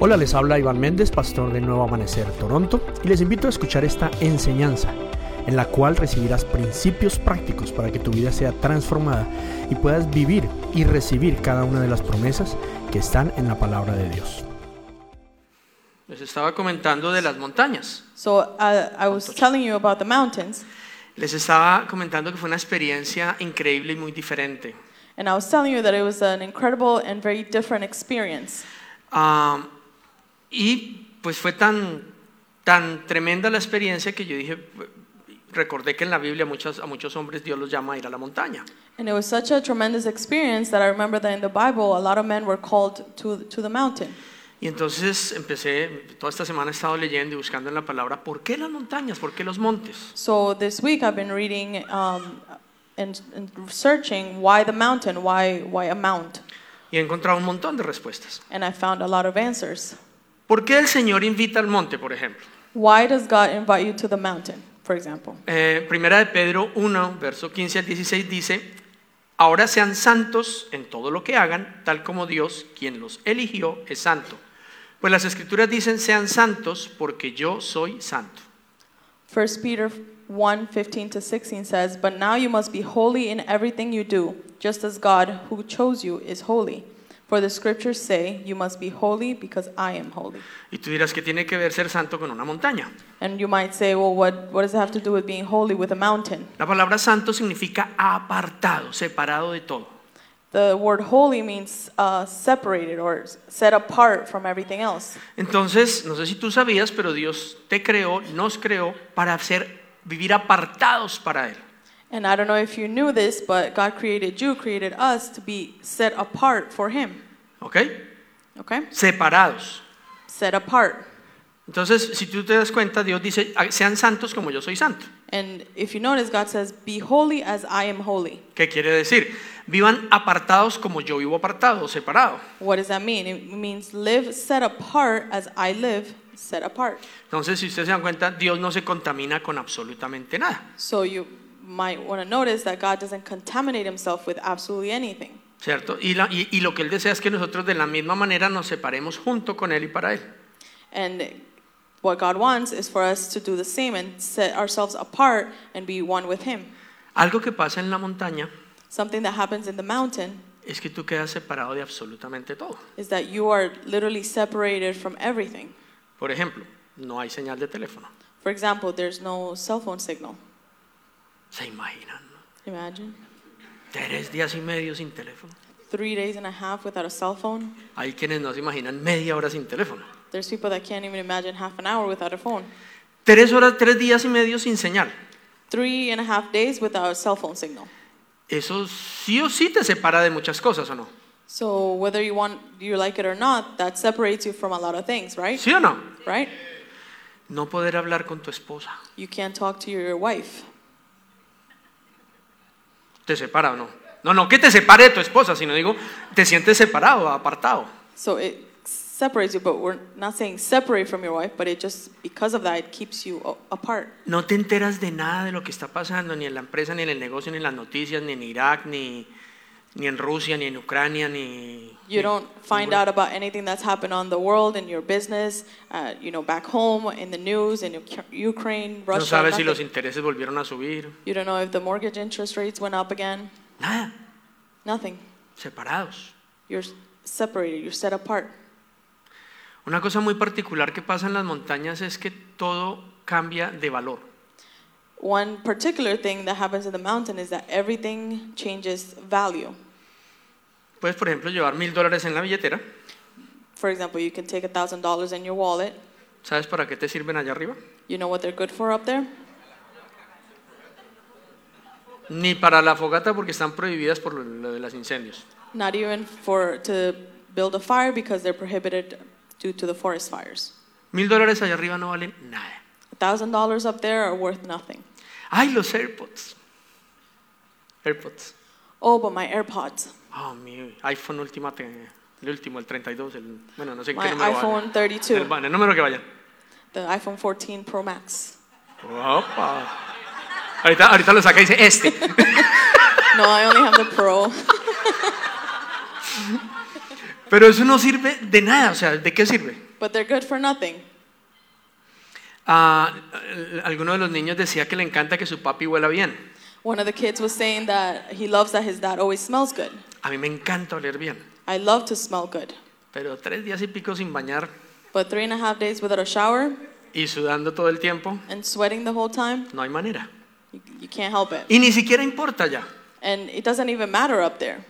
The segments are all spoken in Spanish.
Hola, les habla Iván Méndez, pastor de Nuevo Amanecer Toronto, y les invito a escuchar esta enseñanza en la cual recibirás principios prácticos para que tu vida sea transformada y puedas vivir y recibir cada una de las promesas que están en la palabra de Dios. Les estaba comentando de las montañas. So uh, I was telling you about the mountains, Les estaba comentando que fue una experiencia increíble y muy diferente. and I was telling you that it was an incredible and very different experience. Ah, y pues fue tan, tan tremenda la experiencia que yo dije, recordé que en la Biblia muchas, a muchos hombres Dios los llama a ir a la montaña. And it was such a tremendous experience that I remember that in the Bible, a lot of men were called to, to the mountain. Y entonces empecé, toda esta semana he estado leyendo y buscando en la palabra, ¿por qué las montañas? ¿Por qué los montes? So this week I've been reading um, and, and searching why the mountain, why, why a mount? Y he encontrado un montón de respuestas. And I found a lot of answers. ¿Por qué el Señor invita al monte, por ejemplo? Why does God invite you to the mountain, for example? Eh, primera de Pedro 1, verso 15 al 16 dice, ahora sean santos en todo lo que hagan, tal como Dios, quien los eligió, es santo. Pues las escrituras dicen, sean santos porque yo soy santo. 1 Peter 1 15 to 16 says, But now you must be holy in everything you do, just as God who chose you is holy. For the scriptures say, You must be holy because I am holy. Y tú dirás, ¿qué tiene que ver ser santo con una montaña? And you might say, Well, what, what does it have to do with being holy with a mountain? La palabra santo significa apartado, separado de todo. The word holy means uh, separated or set apart from everything else. Entonces, no sé si tú sabías, pero Dios te creó, nos creó para ser, vivir apartados para Él. And I don't know if you knew this, but God created you, created us to be set apart for Him. ¿Ok? Okay? Separados. Set apart. Entonces, si tú te das cuenta, Dios dice, "Ah, sean santos como yo soy santo. And if you notice, God says, Be holy as I am holy. ¿Qué quiere decir? Vivan apartados como yo vivo apartado, separado. What does that mean? It means live set apart as I live set apart. Entonces, si ustedes se dan cuenta, Dios no se contamina con absolutamente nada. So you might want to notice that God doesn't contaminate himself with absolutely anything. ¿Cierto? Y, la- y- y lo que Él desea es que nosotros de la misma manera nos separemos junto con Él y para Él. And what God wants is for us to do the same and set ourselves apart and be one with him. Algo que pasa en la montaña Something that happens in the mountain es que tú quedas separado de absolutamente todo. is that you are literally separated from everything. Por ejemplo, no hay señal de teléfono. For example, there's no cell phone signal. ¿Se imaginan? Imagine. Tres días y medio sin teléfono. Three days and a half without a cell phone. Hay quienes no se imaginan media hora sin teléfono. There's people that can't even imagine half an hour without a phone. Tres horas, tres días y medio sin señal. Three and a half days without a cell phone signal. Eso sí o sí te separa de muchas cosas, ¿o no? So whether you want you like it or not, that separates you from a lot of things, right? ¿Sí o no? Right? No poder hablar con tu esposa. You can't talk to your wife. ¿Te separa o no? No, no que te separe de tu esposa, sino digo, te sientes separado, apartado. So it separates you, but we're not saying separate from your wife, but it just because of that it keeps you apart. No te enteras de nada de lo que está pasando, ni en la empresa, ni en el negocio, ni en las noticias, ni en Irak, ni, ni en Rusia, ni en Ucrania, ni... You don't find out about anything that's happened on the world in your business, uh, you know, back home in the news in Uk- Ukraine, No Russia. sabes si los nothing. intereses volvieron a subir. You don't know if the mortgage interest rates went up again. Nada, Nothing. separados. You're separated. You're set apart. Una cosa muy particular que pasa en las montañas es que todo cambia de valor. One particular thing that happens in the mountain is that everything changes value. Puedes, por ejemplo, llevar mil dólares en la billetera. For example, you can take a thousand dollars in your wallet. ¿Sabes para qué te sirven allá arriba? You know what they're good for up there? Ni para la fogata porque están prohibidas por lo lo de los incendios. Not even for to build a fire because they're prohibited due to the forest fires. Mil dólares allá arriba no valen nada. A thousand dollars up there are worth nothing. ¡Ay, los AirPods! AirPods. Oh, but my AirPods, Oh, mi iPhone última, el último, el 32, el, bueno, no sé my qué número iPhone vaya. 32, El, el número que vaya. the iPhone 14 Pro Max. Opa. Ahorita, ahorita lo saca y dice, este. No, I only have the Pro. Pero eso no sirve de nada, o sea, ¿de qué sirve? but they're good for nothing. Eh, alguno de los niños decía que le encanta que su papi huela bien. One of the kids was saying that he loves that his dad always smells good. A mí me encanta oler bien, I love to smell good. pero tres días y pico sin bañar But three and a half days without a shower y sudando todo el tiempo, and sweating the whole time, no hay manera. you, you can't help it. Y ni siquiera importa ya. And it doesn't even matter up there.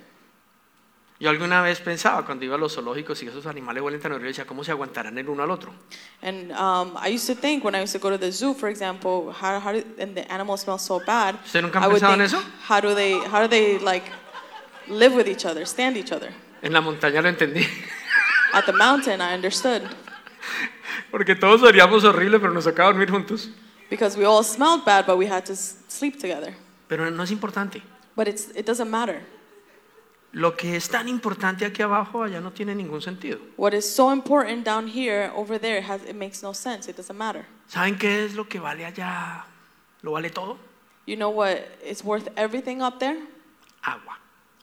Yo alguna vez pensaba cuando iba a los zoológicos y esos animales huelen tan horrible, decía, ¿cómo se aguantarán el uno al otro? And um, I used to think when I used to go to the zoo, for example, how, how do, and the animals smell so bad. ¿Usted nunca ha pensado en eso? how do they, how do they like live with each other, stand each other? En la montaña lo entendí, At the mountain, I understood porque todos oríamos horrible, pero nos tocaba dormir juntos. because we all smelled bad, but we had to sleep together. Pero no es importante. But it's, it doesn't matter. Lo que es tan importante aquí abajo, allá no tiene ningún sentido. What is so important down here, over there, has, it makes no sense. It doesn't matter. ¿Saben qué es lo que vale allá? ¿Lo vale todo? You know what is worth everything up there? Agua,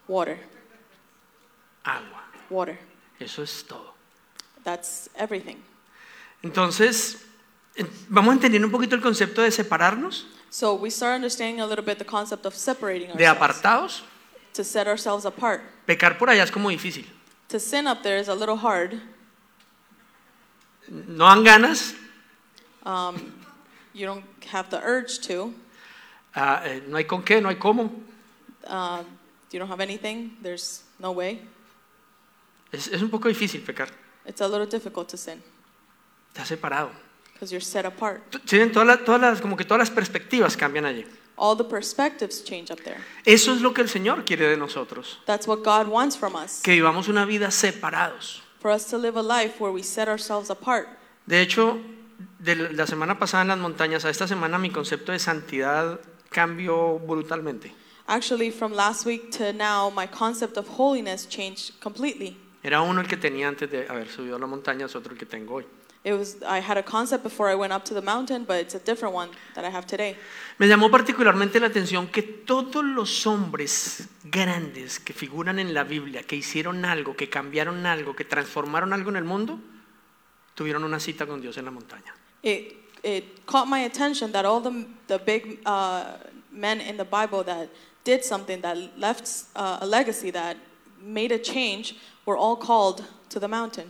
Water. agua. Water. Eso es todo. That's everything. Entonces, en- vamos entendiendo un poquito el concepto de separarnos, So we start understanding a little bit the concept of separating de ourselves, apartados. To set ourselves apart. Pecar por allá es como difícil. To sin up there is a little hard. No dan ganas, Um, you don't have the urge to. ah, eh, no hay con qué, no hay cómo. Um, you don't have anything. There's no way. Es, es un poco difícil pecar. It's a little difficult to sin Está separado. because you're set apart. ¿Sí ven? Todas las, todas las- como que todas las perspectivas cambian allí. All the perspectives change up there. Eso es lo que el Señor quiere de nosotros. That's what God wants from us. Que vivamos una vida separados. For us to live a life where we set ourselves apart. De hecho, de la semana pasada en las montañas a esta semana mi concepto de santidad cambió brutalmente. Actually, from last week to now, my concept of holiness changed completely. Era uno el que tenía antes de haber subido a la montaña, es otro el que tengo hoy. It was I had a concept before I went up to the mountain, but it's a different one that I have today. Me llamó particularmente la atención que todos los hombres grandes que figuran en la Biblia, que hicieron algo, que cambiaron algo, que transformaron algo en el mundo, tuvieron una cita con Dios en la montaña. It it caught my attention that all the the big uh, men in the Bible that did something that left uh, a legacy that made a change were all called to the mountain.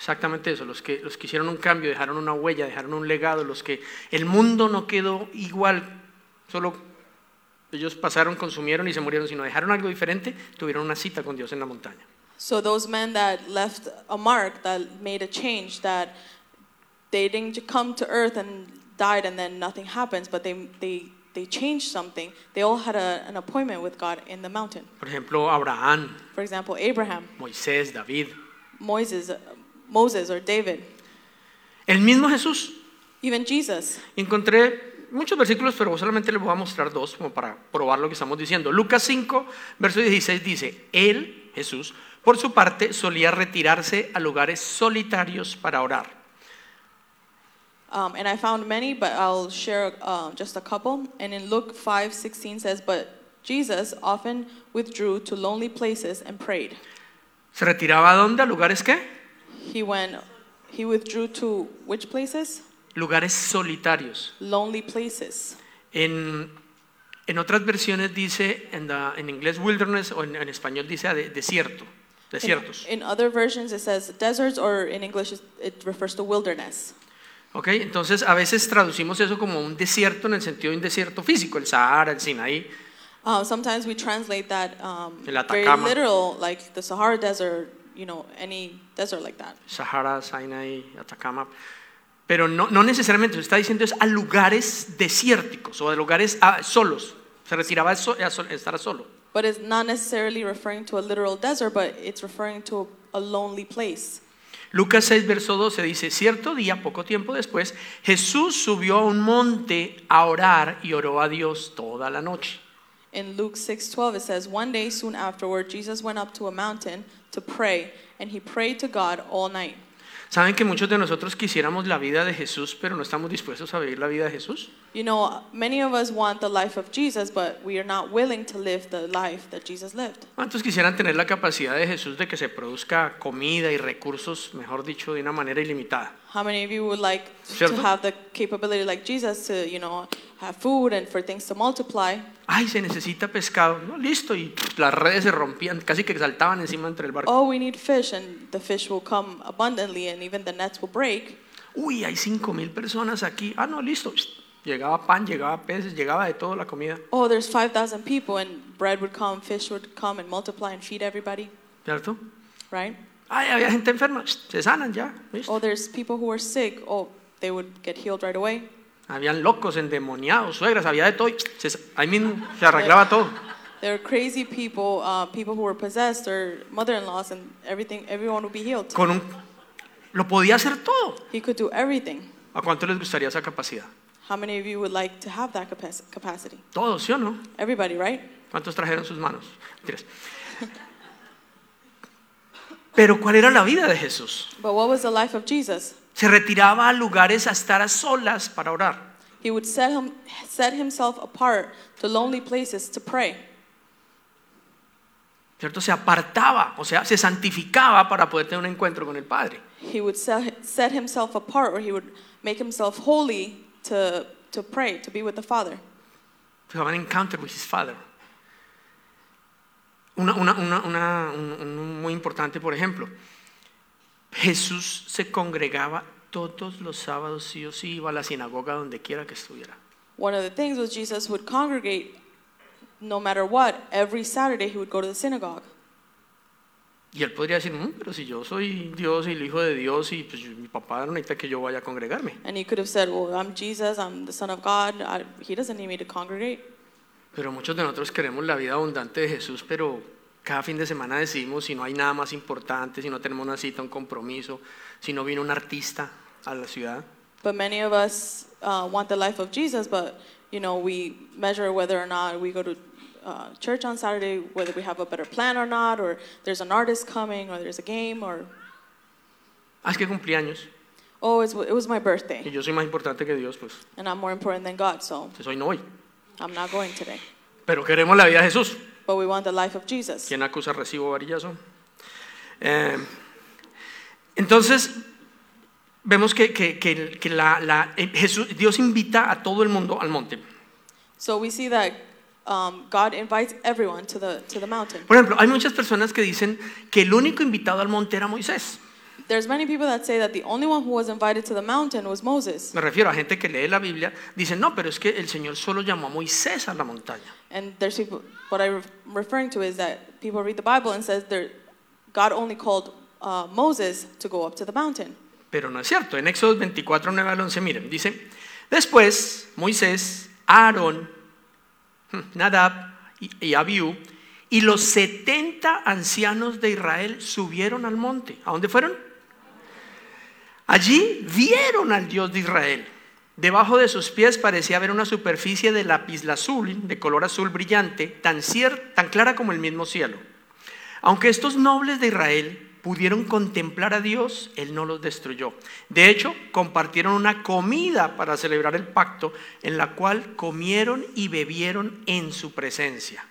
Exactamente eso, los que, los que hicieron un cambio, dejaron una huella, dejaron un legado, los que el mundo no quedó igual, solo ellos pasaron, consumieron y se murieron, sino dejaron algo diferente, tuvieron una cita con Dios en la montaña. So those men that left a mark, that made a change, that they didn't come to earth and died and then nothing happens, but they, they, they changed something. They all had a, an appointment with God in the mountain. Por ejemplo, Abraham, For example, Abraham, Moisés, David, Moses, uh, Moses or David, el mismo Jesús. even Jesus. Encontré muchos versículos, pero solamente les voy a mostrar dos como para probar lo que estamos diciendo. Lucas 5, verso 16 dice, Él, Jesús, por su parte solía retirarse a lugares solitarios para orar. Um, and I found many, but I'll share uh, just a couple. And in Luke 5 16 says, But Jesus often withdrew to lonely places and prayed. ¿Se retiraba a dónde? ¿A lugares qué? He went, he withdrew to which places? Lugares solitarios. Lonely places. En, en otras versiones dice, en, la- en inglés wilderness o en, en español dice de- desierto, desiertos. In, in other versions, it says deserts, or in English, it refers to wilderness. ¿Ok? Entonces a veces traducimos eso como un desierto en el sentido de un desierto físico, el Sahara, el Sinaí. Uh, sometimes we translate that um, very literal, like the Sahara Desert, you know, any desert like that. Sahara, Sinai, Atacama. Pero no, no necesariamente, que está diciendo es a lugares desérticos o a lugares ah, solos. Se retiraba a, so- a sol- a estar solo. But it's not necessarily referring to a literal desert, but it's referring to a lonely place. Lucas 6, verso 12 dice, cierto día, poco tiempo después, Jesús subió a un monte a orar y oró a Dios toda la noche. In Luke 6:12 it says one day soon afterward Jesus went up to a mountain to pray and he prayed to God all night. ¿Saben que muchos de nosotros quisiéramos la vida de Jesús, pero no estamos dispuestos a vivir la vida de Jesús? You know, many of us want the life of Jesus, but we are not willing to live the life that Jesus lived. ¿Cuántos quisieran tener la capacidad de Jesús de que se produzca comida y recursos, mejor dicho, de una manera ilimitada? How many of you would like ¿Cierto? to have the capability like Jesus to, you know, have food and for things to multiply? Ay, se necesita pescado. No, listo. Y pff, las redes se rompían, casi que saltaban encima entre el barco. Oh, we need fish, and the fish will come abundantly, and even the nets will break. Uy, hay cinco mil personas aquí. Ah, no, listo. Llegaba pan, llegaba peces, llegaba de todo la comida. Oh, there's 5,000 people, and bread would come, fish would come, and multiply and feed everybody, ¿Cierto? right? Ay, había gente enferma. Se sanan ya. ¿listo? Oh, there's people who are sick. Oh, they would get healed right away. Habían locos, endemoniados, suegras, había de todo. Se- ahí mismo se arreglaba todo. There are crazy people, uh, people who were possessed, or mother-in-laws, and everything. Everyone would be healed. Con un, lo podía hacer todo. He could do everything. ¿A cuánto les gustaría esa capacidad? How many of you would like to have that capac- capacity? Todos, ¿sí o no? Everybody, right? ¿Cuántos trajeron sus manos? Mentiras. Pero ¿cuál era la vida de Jesús? But what was the life of Jesus? Se retiraba a lugares a estar a solas para orar. He would set, him, set himself apart to lonely places to pray. ¿Cierto? Se apartaba, o sea, se santificaba para poder tener un encuentro con el Padre. He would set, set himself apart, or he would make himself holy to, to pray, to be with the Father. Se llama encounter with his father. Una, una, una, una- un- un muy importante, por ejemplo, Jesús se congregaba todos los sábados, sí o sí, iba a la sinagoga donde quiera que estuviera. One of the things was Jesus would congregate no matter what. Every Saturday he would go to the synagogue. Y él podría decir, "Mm, pero si yo soy Dios y el Hijo de Dios y pues, mi papá no necesita que yo vaya a congregarme. And he could have said, Well, I'm Jesus, I'm the Son of God. I, he doesn't need me to congregate. Pero muchos de nosotros queremos la vida abundante de Jesús, pero cada fin de semana decidimos si no hay nada más importante, si no tenemos una cita, un compromiso, si no vino un artista a la ciudad. But many of us uh, want the life of Jesus, but you know we measure whether or not we go to uh, church on Saturday, whether we have a better plan or not, or there's an artist coming, or there's a game, or Ah, es que cumplí años oh, it was my y birthday, yo soy más importante que Dios, pues and I'm more important than God, so entonces hoy no voy. I'm not going today. Pero queremos la vida de Jesús. But we want the life of Jesus. ¿Quién acusa recibo varillazo? Eh, entonces, vemos que, que- que- que la- la- eh, Jesús, Dios invita a todo el mundo al monte. So we see that um, God invites everyone to the to the mountain. Por ejemplo, hay muchas personas que dicen que el único invitado al monte era Moisés. There's many people that say that the only one who was invited to the mountain was Moses. Me refiero a gente que lee la Biblia, dicen, no, pero es que el Señor solo llamó a Moisés a la montaña. And there's people, what I'm referring to is that people read the Bible and says there, God only called uh, Moses to go up to the mountain. Pero no es cierto. En Éxodo 24, 9 al 11, miren, dice, después Moisés, Aarón, hmm, Nadab y, y Abiú y los 70 ancianos de Israel subieron al monte. ¿A dónde fueron? Allí vieron al Dios de Israel. Debajo de sus pies parecía haber una superficie de lapislazuli, de color azul brillante, tan, cier- tan clara como el mismo cielo. Aunque estos nobles de Israel pudieron contemplar a Dios, Él no los destruyó. De hecho, compartieron una comida para celebrar el pacto, en la cual comieron y bebieron en su presencia.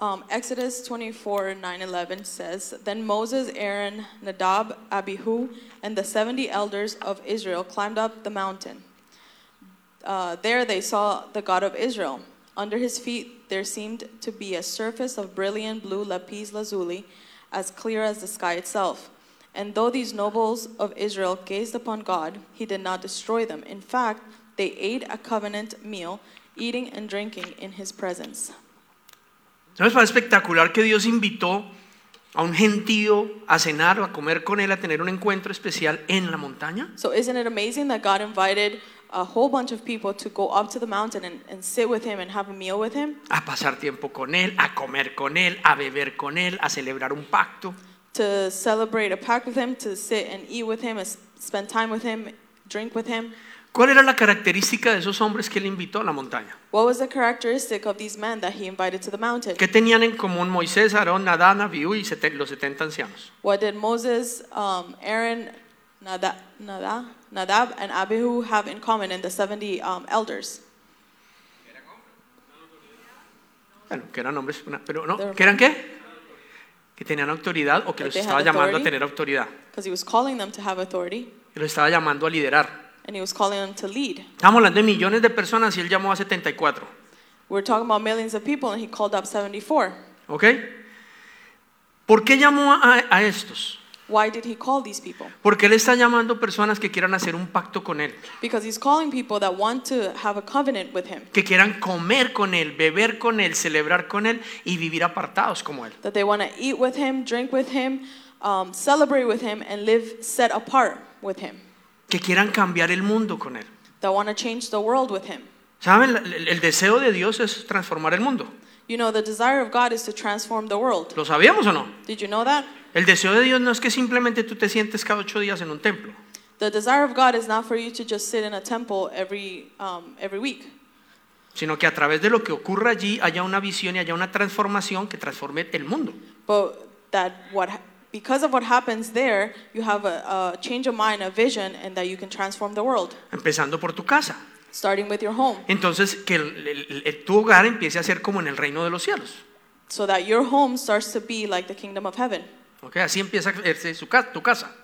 Um, Exodus 24, 9, 11 says, Then Moses, Aaron, Nadab, Abihu, and the 70 elders of Israel climbed up the mountain. Uh, there they saw the God of Israel. Under his feet there seemed to be a surface of brilliant blue lapis lazuli, as clear as the sky itself. And though these nobles of Israel gazed upon God, he did not destroy them. In fact, they ate a covenant meal, eating and drinking in his presence. ¿No les parece espectacular que Dios invitó a un gentío a cenar o a comer con Él, a tener un encuentro especial en la montaña? So isn't it amazing that God invited a whole bunch of people to go up to the mountain and, and sit with him and have a meal with him, A pasar tiempo con Él, a comer con Él, a beber con Él, a celebrar un pacto. to celebrate a pact with him, to sit and eat with him, spend time with him, drink with him? ¿Cuál era la característica de esos hombres que él invitó a la montaña? What was the characteristic of these men that he invited to the mountain? ¿Qué tenían en común Moisés, Aarón, Nadán, Abiú y sete- los 70 ancianos? What did Moses, um, Aaron, Nadab, Nadab, Nadab, and Abihu have in common in the 70 um, elders? Bueno, que eran hombres, una- pero no, ¿que eran qué? Que tenían autoridad o que That los they estaba llamando a authority. tener autoridad. Because he was calling them to have authority Que los estaba llamando a liderar. And he was calling them to lead. Estamos hablando de millones de personas y él llamó a 74. We're talking about millions of people and he called up 74. ¿Ok? ¿Por qué llamó a, a estos? Why did he call these people? Porque él está llamando personas que quieran hacer un pacto con él, Because he's calling people that want to have a covenant with him, que quieran comer con él, beber con él, celebrar con él y vivir apartados como él. that they want to eat with him, drink with him, um, celebrate with him, and live set apart with him, Que quieran cambiar el mundo con él. that want to change the world with him. ¿Saben? El, el deseo de Dios es transformar el mundo. You know, the desire of God is to transform the world. ¿Lo sabíamos o no? Did you know that? El deseo de Dios no es que simplemente tú te sientes cada ocho días en un templo. The desire of God is not for you to just sit in a temple every, um, every week, sino que a través de lo que ocurra allí haya una visión y haya una transformación que transforme el mundo. but that what, ha- because of what happens there, you have a, a change of mind, a vision, and that you can transform the world, Empezando por tu casa. starting with your home, Entonces, que el- el- el- tu hogar empiece a ser como en el reino de los cielos. so that your home starts to be like the kingdom of heaven. ¿ok? Así empieza a su ca- tu casa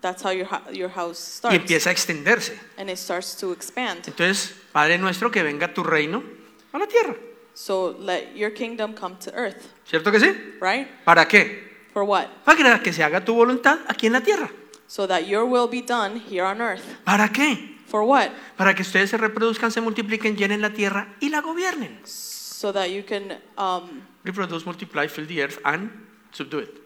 That's how your, your house y starts. empieza a extenderse. And it starts to expand. Entonces, Padre nuestro, que venga tu reino a la tierra. So let your kingdom come to earth, ¿Cierto que sí? right? ¿Para qué? For what? Para que se haga tu voluntad aquí en la tierra. So that your will be done here on earth. ¿Para qué? For what? Para que ustedes se reproduzcan, se multipliquen, llenen la tierra y la gobiernen. So that you can, um, Reproduce, multiply, fill the earth and subdue it.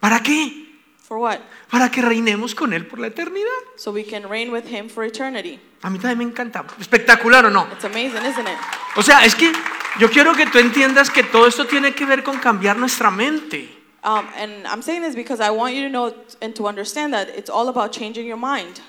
¿Para qué? for what? Para que reinemos con Él por la eternidad. So we can reign with him for eternity. A mí también me encanta. Espectacular o no. It's amazing, isn't it? O sea, es que yo quiero que tú entiendas que todo esto tiene que ver con cambiar nuestra mente. Um, and I'm saying this because I want you to know and to understand that it's all about changing your mind.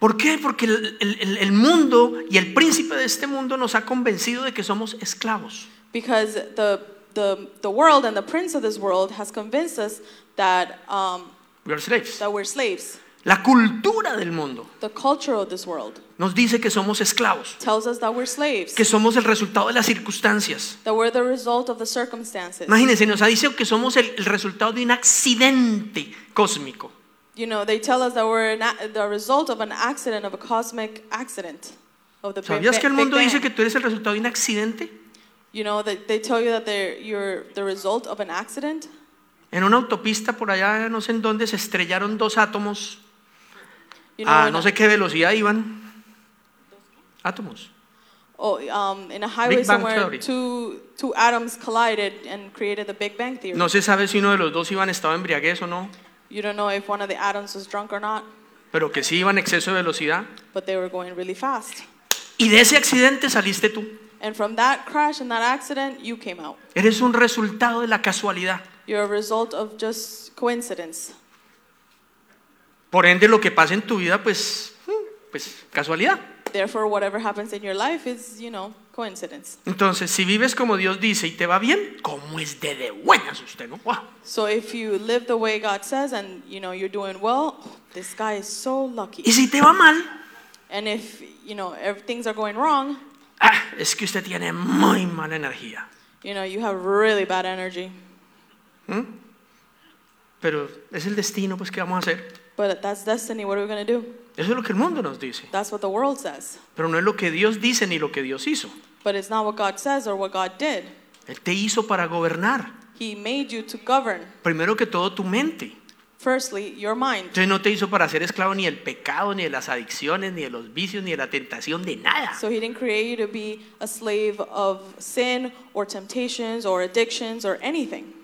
¿Por qué? Porque el, el- el- mundo y el príncipe de este mundo nos ha convencido de que somos esclavos. Because the, the, the world and the prince of this world has convinced us that, um, We are slaves. that we're slaves. La cultura del mundo The culture of this world nos dice que somos esclavos, tells us that we're slaves, que somos el resultado de las circunstancias. that we're the result of the circumstances. Imagínense, nos dicho que somos el, el resultado de un accidente cósmico. You know, they tell us that we're an the result of an accident, of a cosmic accident. Of the big, ¿Sabías que el mundo dice que tú eres el resultado de un accidente? You know, they tell you that you're the result of an accident. En una autopista por allá, no sé en dónde, se estrellaron dos átomos You know, a no sé qué velocidad iban. Átomos. Oh, um, in a highway Big Bang somewhere, Theory. two, two atoms collided and created the Big Bang Theory. No se sabe si uno de los dos iba en estado de embriaguez o no, You don't know if one of the atoms was drunk or not, pero que sí iba en exceso de velocidad. but they were going really fast. Y de ese accidente saliste tú. And from that crash and that accident, you came out. Eres un resultado de la casualidad. You're a result of just coincidence. Por ende, lo que pasa en tu vida, pues, mm, pues casualidad. Therefore, whatever happens in your life is, you know, coincidence. Entonces, si vives como Dios dice y te va bien, ¿cómo es de, de buenas usted, no? ¡Guau! So if you live the way God says and, you know, you're doing well, this guy is so lucky. Y si te va mal, And if, you know, things are going wrong, ah, es que usted tiene muy mala energía. you know, you have really bad energy. ¿Mm? Pero es el destino, pues, ¿qué vamos a hacer? But that's destiny. What are we going to do? Eso es lo que el mundo nos dice. That's what the world says. Pero no es lo que Dios dice ni lo que Dios hizo. But it's not what God says or what God did. Él te hizo para gobernar. He made you to govern. Primero que todo tu mente. Firstly, your mind. Entonces no te hizo para ser esclavo ni del pecado, ni de las adicciones, ni de los vicios, ni de la tentación, de nada. So he didn't create you to be a slave of sin or temptations or addictions or anything.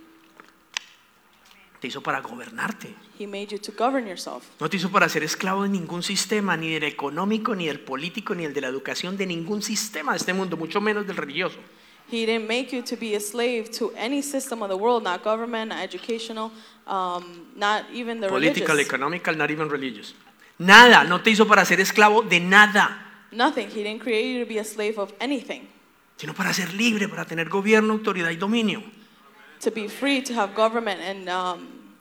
Te hizo para gobernarte. He made you to govern yourself. No te hizo para ser esclavo de ningún sistema, ni del económico, ni del político, ni el de la educación, de ningún sistema de este mundo, mucho menos del religioso. He didn't make you to be a slave to any system of the world, not government, not educational, um, not even the Political, religious. economical, not even religious. Nada, no te hizo para ser esclavo de nada, Nothing. He didn't create you to be a slave of anything. sino para ser libre, para tener gobierno, autoridad y dominio. To be free, to have government and um,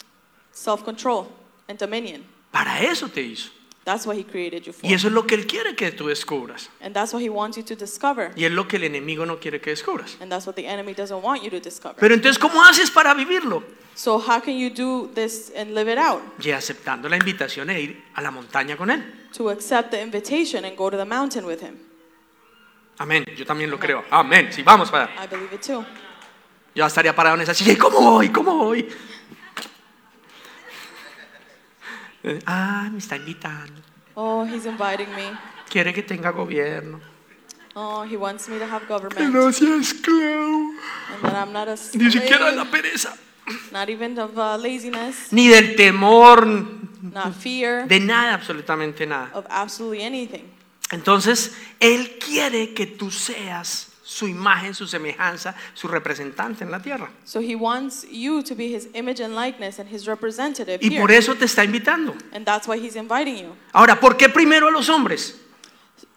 self control and dominion. Para eso te hizo. That's what He created you for. Y eso es lo que Él quiere que tú descubras. And that's what He wants you to discover. Y es lo que el enemigo no quiere que descubras. And that's what the enemy doesn't want you to discover. Pero entonces, ¿cómo haces para vivirlo? So, how can you do this and live it out? Y aceptando la invitación de ir a la montaña con Él. To accept the invitation and go to the mountain with Him. Amén. Yo también lo creo. Amén. Sí, vamos para. I believe it too. Yo estaría parado en esa silla. ¿Y cómo voy? ¿Cómo voy? Ah, me está invitando. Oh, He's inviting me. Quiere que tenga gobierno. Oh, He wants me to have Que government. no sea esclavo. And that I'm not a Ni siquiera de la slave, pereza. not even of uh, laziness, Ni del temor. not fear, De nada, absolutamente nada. of absolutely anything. Entonces, Él quiere que tú seas su imagen, su semejanza, su representante en la tierra. So He wants you to be His image and likeness and His representative Y here. por eso te está invitando. And that's why He's inviting you. Ahora, ¿por qué primero a los hombres?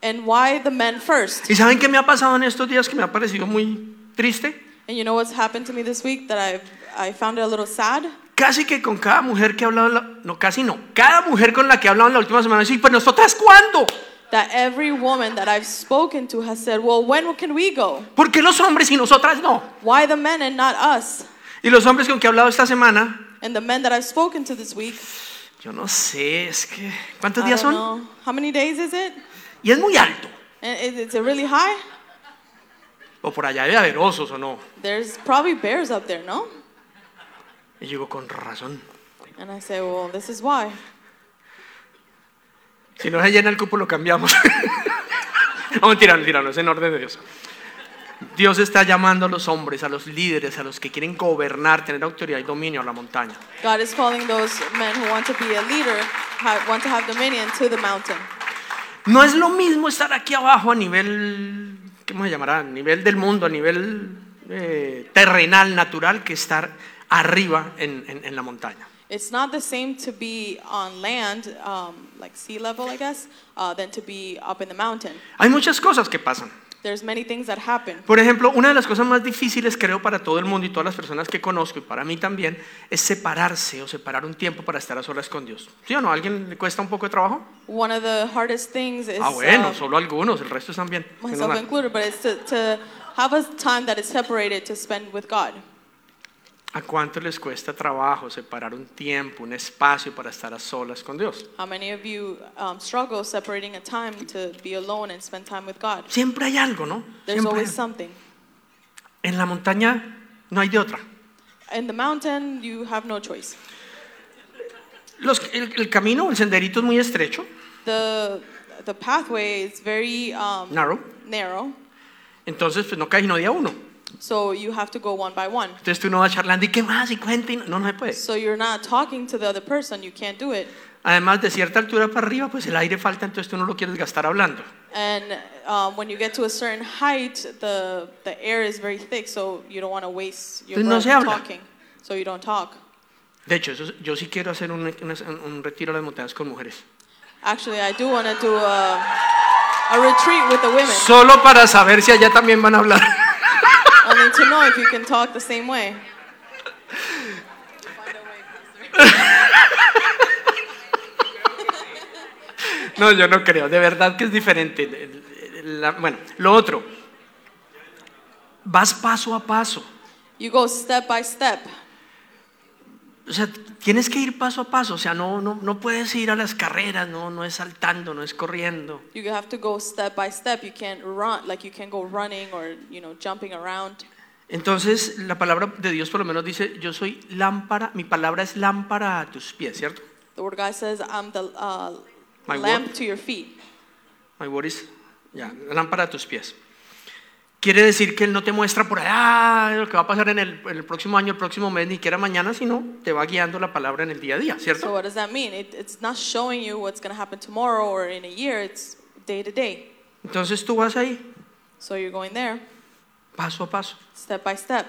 And why the men first? ¿Y saben qué me ha pasado en estos días que me ha parecido muy triste? And you know what's happened to me this week that I've, I found it a little sad? Casi que con cada mujer que he hablado, en la- no, casi no, cada mujer con la que he hablado en la última semana, dice, pues nosotras cuándo? That every woman that I've spoken to has said, Well, when can we go? ¿Por qué los hombres y nosotras no? Why the men and not us? Y los hombres con que he hablado esta semana, And the men that I've spoken to this week, yo no sé, es que, ¿cuántos I días don't son? know. How many days is it? Y es muy alto. And is is it really high? O por allá debe haber osos o no. There's probably bears up there, no? Y yo digo, con razón. And I say, Well, this is why. Si no se llena el cupo, lo cambiamos. no, mentira, mentira, no es en orden de Dios. Dios está llamando a los hombres, a los líderes, a los que quieren gobernar, tener autoridad y dominio a la montaña. God is calling those men who want to be a leader, want to have dominion to the mountain. No es lo mismo estar aquí abajo a nivel, ¿cómo se llamará? A nivel del mundo, a nivel eh, terrenal, natural, que estar arriba en, en- en la montaña. It's not the same to be on land, um, like sea level, I guess, uh, than to be up in the mountain. Hay muchas cosas que pasan. There's many things that happen. Por ejemplo, una de las cosas más difíciles, creo, para todo el mundo y todas las personas que conozco, y para mí también, es separarse o separar un tiempo para estar a solas con Dios. ¿Sí o no? ¿A alguien le cuesta un poco de trabajo? One of the hardest things is Ah, bueno, um, solo algunos, el resto están bien. Myself included, but it's to, to have a time that is separated to spend with God. ¿A cuánto les cuesta trabajo separar un tiempo, un espacio para estar a solas con Dios? How many of you um, struggle separating a time to be alone and spend time with God? Siempre hay algo, ¿no? There's Siempre always hay. something. En la montaña no hay de otra. In the mountain, you have no choice. Los- el, el camino, el senderito es muy estrecho, The, the pathway is very um, narrow, narrow, entonces pues no cae sino día uno. So you have to go one by one. Entonces tú no vas charlando y qué más y cuenta y no, no, no se puede. So you're not talking to the other person, you can't do it. Además de cierta altura para arriba, pues el aire falta, entonces tú no lo quieres gastar hablando. And um, when you get to a certain height, the, the air is very thick, so you don't want to waste your Entonces no breath talking. So you don't talk. De hecho, eso- yo sí quiero hacer un, un- un retiro a las montañas con mujeres. Actually, I do want to do a, a retreat with the women, Solo para saber si allá también van a hablar. Only to know if you can talk the same way. No, yo no creo, de verdad que es diferente. La- bueno, lo otro, vas paso a paso. You go step by step. O sea, tienes que ir paso a paso, o sea, no, no, no puedes ir a las carreras, no, no es saltando, no es corriendo. You have to go step by step. You can't run like you can go running or you know jumping around. Entonces, la palabra de Dios por lo menos dice, yo soy lámpara, mi palabra es lámpara a tus pies, ¿cierto? The word God says, "I'm the uh, lamp what? to your feet." My word is, ya, lámpara a tus pies. Quiere decir que Él no te muestra por allá lo que va a pasar en el, en el próximo año, el próximo mes, ni siquiera mañana, sino te va guiando la palabra en el día a día, So ¿cierto? what does that mean? It, it's not showing you what's going to happen tomorrow or in a year. It's day to day. Entonces tú vas ahí, So you're going there, paso a paso. step by step.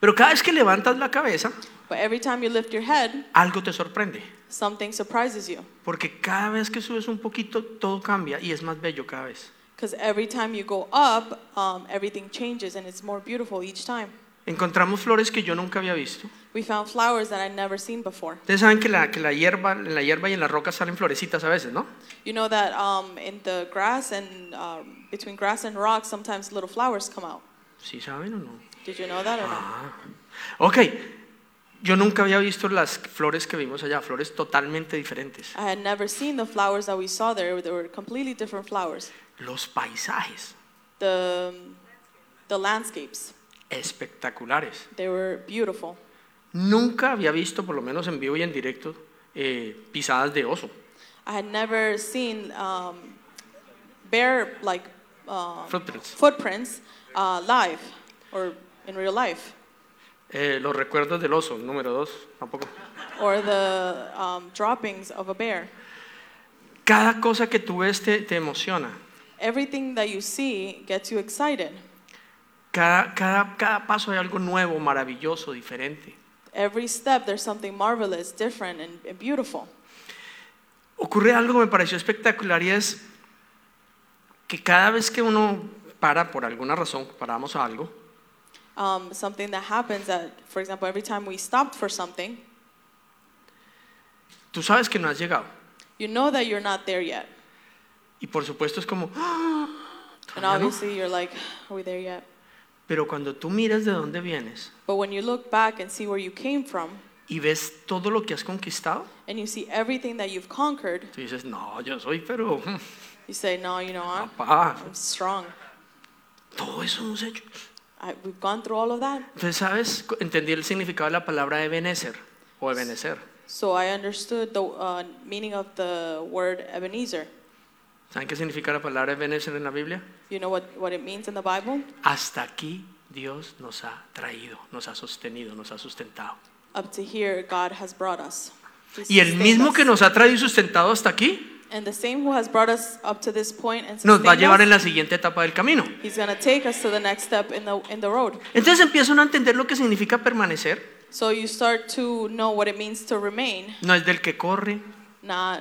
Pero cada vez que levantas la cabeza, But every time you lift your head, algo te sorprende. something surprises you. Porque cada vez que subes un poquito, todo cambia y es más bello cada vez. Because every time you go up, um, everything changes and it's more beautiful each time. Encontramos flores que yo nunca había visto. We found flowers that I'd never seen before. Ustedes saben que la, que la hierba, en la hierba y en las rocas salen florecitas a veces, ¿no? You know that um, in the grass and um, between grass and rocks, sometimes little flowers come out. ¿Sí saben o no? Did you know that or not? Ah. Ok, yo nunca había visto las flores que vimos allá, flores totalmente diferentes. I had never seen the flowers that we saw there. They were completely different flowers. Los paisajes, The, the landscapes, espectaculares. they were beautiful. Nunca había visto, por lo menos en vivo y en directo, eh, pisadas de oso, I had never seen um, bear like uh, footprints. footprints uh, live or in real life, Eh, los recuerdos del oso, número dos, tampoco. or the um, droppings of a bear. Cada cosa que tú ves te, te emociona. Everything that you see gets you excited. Cada, cada, cada paso hay algo nuevo, maravilloso, diferente. Every step there's something marvelous, different, and, and beautiful. Ocurre algo que me pareció espectacular y es que cada vez que uno para por alguna razón, paramos a algo, Um, something that happens that, for example, every time we stopped for something, tú sabes que no has llegado. you know that you're not there yet. Y por supuesto es como, "Ah, And ¿todavía no?". obviously you're like, are we there yet? pero cuando tú miras de dónde vienes But when you look back and see where you came from, y ves todo lo que has conquistado, and you see everything that you've conquered, tú dices, no, yo soy, pero, you say, no, you know what? papá, I'm strong. todo eso hemos hecho. I, we've gone through all of that. Entonces, ¿sabes? Entendí el significado de la palabra Ebenezer o Ebenezer. So I understood the uh, meaning of the word Ebenezer. ¿Saben qué significa la palabra Ebenezer en la Biblia? You know what, what it means in the Bible? Hasta aquí Dios nos ha traído, nos ha sostenido, nos ha sustentado. Up to here, God has brought us. He's Y el mismo que nos ha traído y sustentado hasta aquí, And the same who has brought us up to this point and nos va a sustained llevar us, en la siguiente etapa del camino. He's going to take us to the next step in the, in the road. Entonces empiezan a entender lo que significa permanecer. So you start to know what it means to remain, No es del que corre, not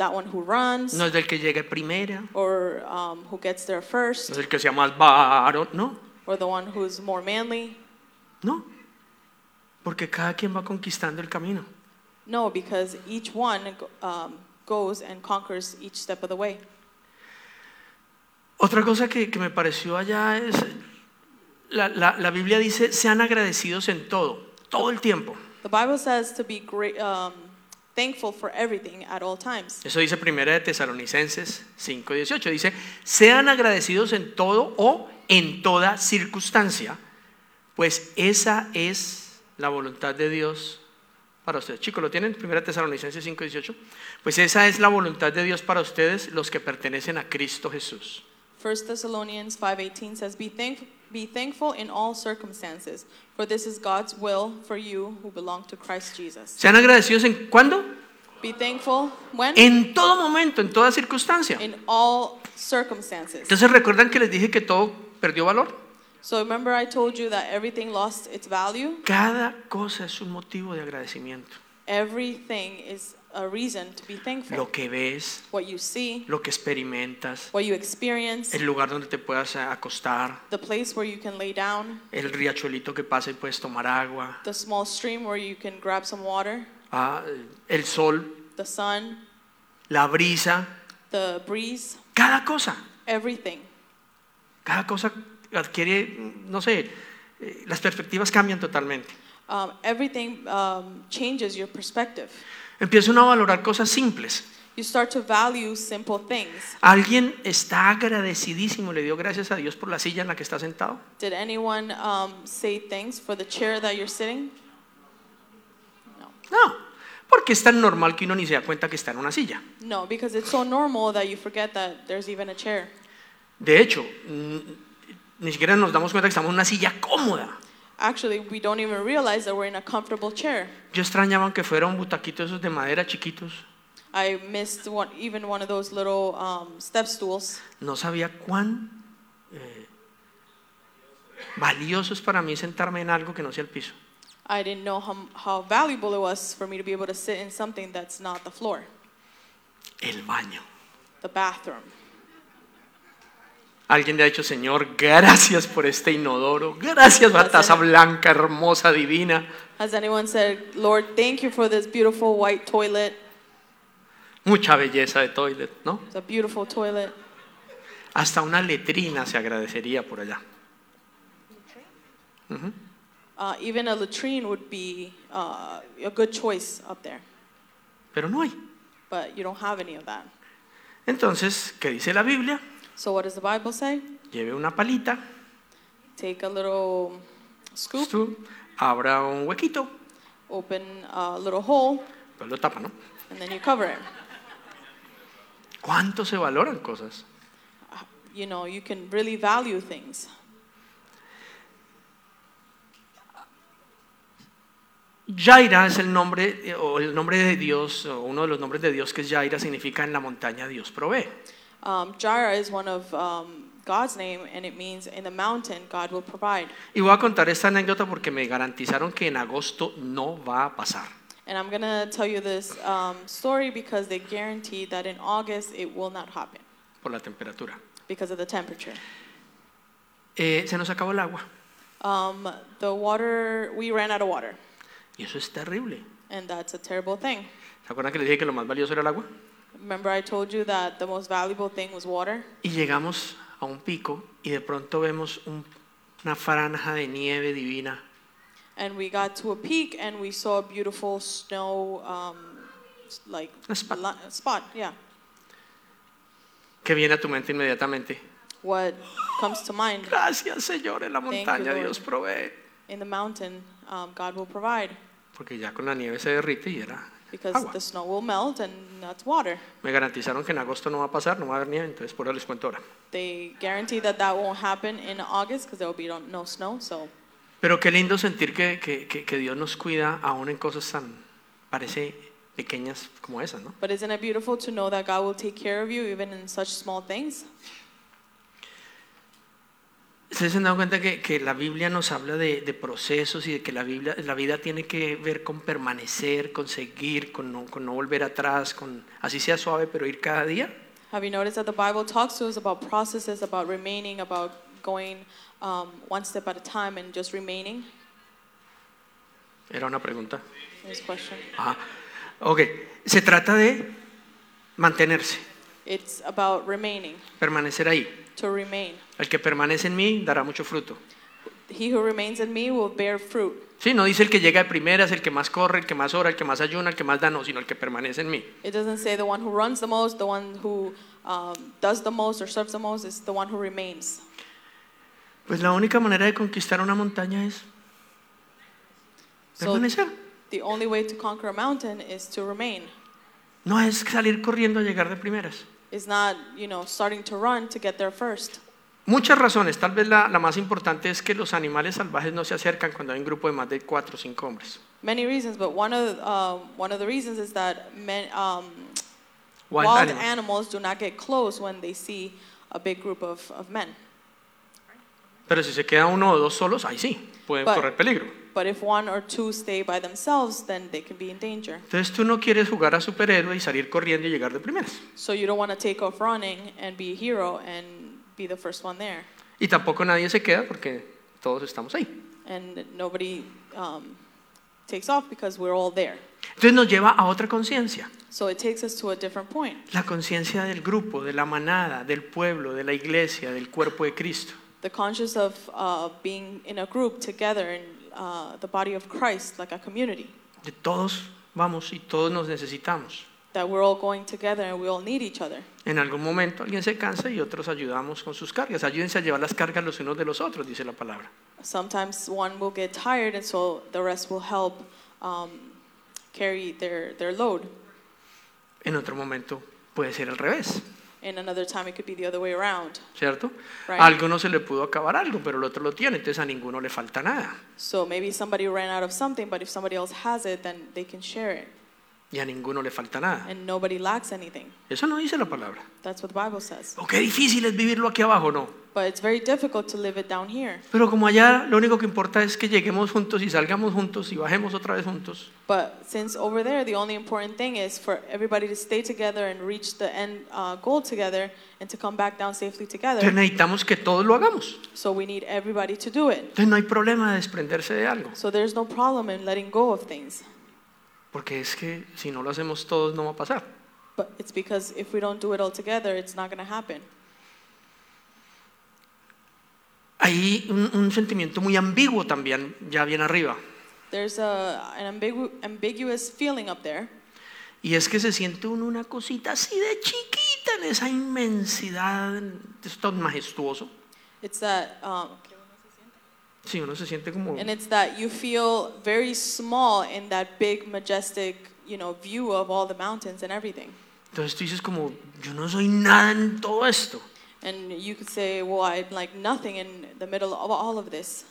that one who runs no es del que llega primera, or um, who gets there no first es el que sea más varón, no, or the one who's more manly. no. Porque cada quien va conquistando el camino. No, because each one um, goes and conquers each step of the way. Otra cosa que, que me pareció allá es, la, la- la Biblia dice, sean agradecidos en todo, todo el tiempo. The Bible says to be great, um, thankful for everything at all times. Eso dice Primera de Tesalonicenses 5:18. Dice, sean agradecidos en todo o en toda circunstancia, pues esa es la voluntad de Dios para ustedes. Chicos, ¿lo tienen? Primera de Tesalonicenses 5:18. Pues esa es la voluntad de Dios para ustedes, los que pertenecen a Cristo Jesús. 1 Thessalonians 5:18 says, "Be thank be thankful in all circumstances, for this is God's will for you who belong to Christ Jesus." Sean agradecidos en cuándo? Be thankful when En todo momento, en toda circunstancia. in all circumstances. Entonces, ¿recuerdan que les dije que todo perdió valor? So remember I told you that everything lost its value? Cada cosa es un motivo de agradecimiento. Everything is a reason to be thankful. Lo que ves, What you see, lo que experimentas, what you experience, el lugar donde te puedas acostar, the place where you can lay down, el riachuelito que pasa y puedes tomar agua, the small stream where you can grab some water, ah, el sol, the sun, la brisa, the breeze, cada cosa, everything. cada cosa adquiere, no sé, eh, las perspectivas cambian totalmente. Um, everything um, changes your perspective. Empieza uno a valorar cosas simples. You start to value simple things. Alguien está agradecidísimo, le dio gracias a Dios por la silla en la que está sentado. Did anyone um, say thanks for the chair that you're sitting? No. No, porque es tan normal que uno ni se da cuenta que está en una silla. No, because it's so normal that you forget that there's even a chair. De hecho, ni siquiera nos damos cuenta que estamos en una silla cómoda. Actually, we don't even realize that we're in a comfortable chair. Yo extrañaba que fuera un butaquito esos de madera chiquitos. I missed one, even one of those little um, step stools. No sabía cuán eh, valioso es para mí sentarme en algo que no sea el piso. I didn't know how, how valuable it was for me to be able to sit in something that's not the floor, El baño. the bathroom. Alguien le ha dicho, Señor, gracias por este inodoro, gracias por la taza blanca, hermosa, divina. Has anyone said, Lord, thank you for this beautiful white toilet? Mucha belleza de toilet, ¿no? It's a beautiful toilet. Hasta una letrina se agradecería por allá. Uh, even a latrine would be uh, a good choice up there, Pero no hay. but you don't have any of that. Entonces, ¿qué dice la Biblia? So what does the Bible say? Lleve una palita, Take a little scoop, abra un huequito, open a little hole, pues lo tapa, ¿no? and then you cover it. ¿Cuánto se valoran cosas? You know, you can really value things. Jaira es el nombre, eh, o el nombre de Dios, o uno de los nombres de Dios que es Jaira significa en la montaña Dios provee. Um, Jireh is one of um, God's name, and it means in the mountain God will provide. Y voy a contar esta anécdota porque me garantizaron que en agosto no va a pasar. And I'm going to tell you this um, story because they guaranteed that in August it will not happen por la temperatura. because of the temperature. Eh, se nos acabó el agua Um, the water, we ran out of water, y eso es terrible. and that's a terrible thing. ¿Se acuerdan que les dije que lo más valioso era el agua? Remember, I told you that the most valuable thing was water? Y llegamos a un pico y de pronto vemos un- una franja de nieve divina. And we got to a peak and we saw a beautiful snow, um, s- like A spot. li- spot. Yeah. que viene a tu mente inmediatamente. What comes to mind Gracias, Señor, en la you, montaña Lord. Dios provee. in the mountain, um, God will provide Porque ya con la nieve se derrite y era because agua. the snow will melt and that's water. Me garantizaron que en agosto no va a pasar, no va a haber nieve, entonces por eso les cuento ahora. They guarantee that that won't happen in August because there will be no, no snow. So Pero qué lindo sentir que, que- que- que Dios nos cuida aún en cosas tan, parece, pequeñas como esas, ¿no? But isn't it beautiful to know that God will take care of you even in such small things? Se han dado cuenta que, que la Biblia nos habla de, de procesos y de que la, Biblia, la vida tiene que ver con permanecer, con seguir, con no, con no volver atrás, con así sea suave, pero ir cada día. Have you noticed that the Bible talks to us about processes, about remaining, about going um, one step at a time and just remaining? Era una pregunta. This question. Ajá. Ok, se trata de mantenerse, It's about remaining, permanecer ahí. To remain. El que permanece en mí dará mucho fruto. He who remains in me will bear fruit. Sí, no dice el que llega de primeras, el que más corre, el que más ora, el que más ayuna, el que más da, no, sino el que permanece en mí. It doesn't say the one who runs the most, the one who um, does the most or serves the most. It's the one who remains. Pues la única manera de conquistar una montaña es So permanecer. the only way to conquer a mountain is to remain. No es salir corriendo a llegar de primeras. It's not, you know, starting to run to get there first. Muchas razones, tal vez la, la más importante es que los animales salvajes no se acercan cuando hay un grupo de más de cuatro o cinco hombres. Many reasons, but one of um, one of the reasons is that men, um, Wild wild animals. animals do not get close when they see a big group of, of men. Pero si se queda uno o dos solos, ahí sí, pueden But- correr peligro. But if one or two stay by themselves, then they can be in danger. Entonces tú no quieres jugar a superhéroe y salir corriendo y llegar de primeras. So you don't want to take off running and be a hero and be the first one there. Y tampoco nadie se queda porque todos estamos ahí. And nobody um, takes off because we're all there. Entonces nos lleva a otra conciencia, So it takes us to a different point. la conciencia del grupo, de la manada, del pueblo, de la iglesia, del cuerpo de Cristo. The conscious of uh, being in a group together in uh, the body of Christ, like a community. De todos vamos y todos nos necesitamos. That we're all going together and we all need each other. En algún momento alguien se cansa y otros ayudamos con sus cargas. Ayúdense a llevar las cargas los unos de los otros, dice la palabra. Sometimes one will get tired, and so the rest will help um, carry their, their load. En otro momento puede ser al revés, In another time, it could be the other way around. ¿cierto? Right. A alguno se le pudo acabar algo, pero el otro lo tiene, entonces a ninguno le falta nada. So maybe somebody ran out of something, but if somebody else has it, then they can share it. Y a ninguno le falta nada. and nobody lacks anything. Eso no dice la palabra. That's what the Bible says. O qué difícil es vivirlo aquí abajo, no. But it's very difficult to live it down here. Pero como allá lo único que importa es que lleguemos juntos y salgamos juntos y bajemos otra vez juntos. But since over there, the only important thing is for everybody to stay together and reach the end uh, goal together and to come back down safely Entonces together. necesitamos que todos lo hagamos. So we need everybody to do it. Entonces no hay problema de desprenderse de algo. So there's no problem in letting go of things. Porque es que si no lo hacemos todos no va a pasar. But it's because if we don't do it all together, it's not going to happen. Hay un, un sentimiento muy ambiguo también, ya bien arriba. There's a, an ambigu- ambiguous feeling up there. Y es que se siente uno una cosita así de chiquita en esa inmensidad, en- es tan majestuoso. It's that, um, Sí, uno se siente como... and it's that you feel very small in that big, majestic, you know, view of all the mountains and everything. Entonces tú dices como, yo no soy nada en todo esto. And you could say, well, I'm like nothing in the middle of all of this.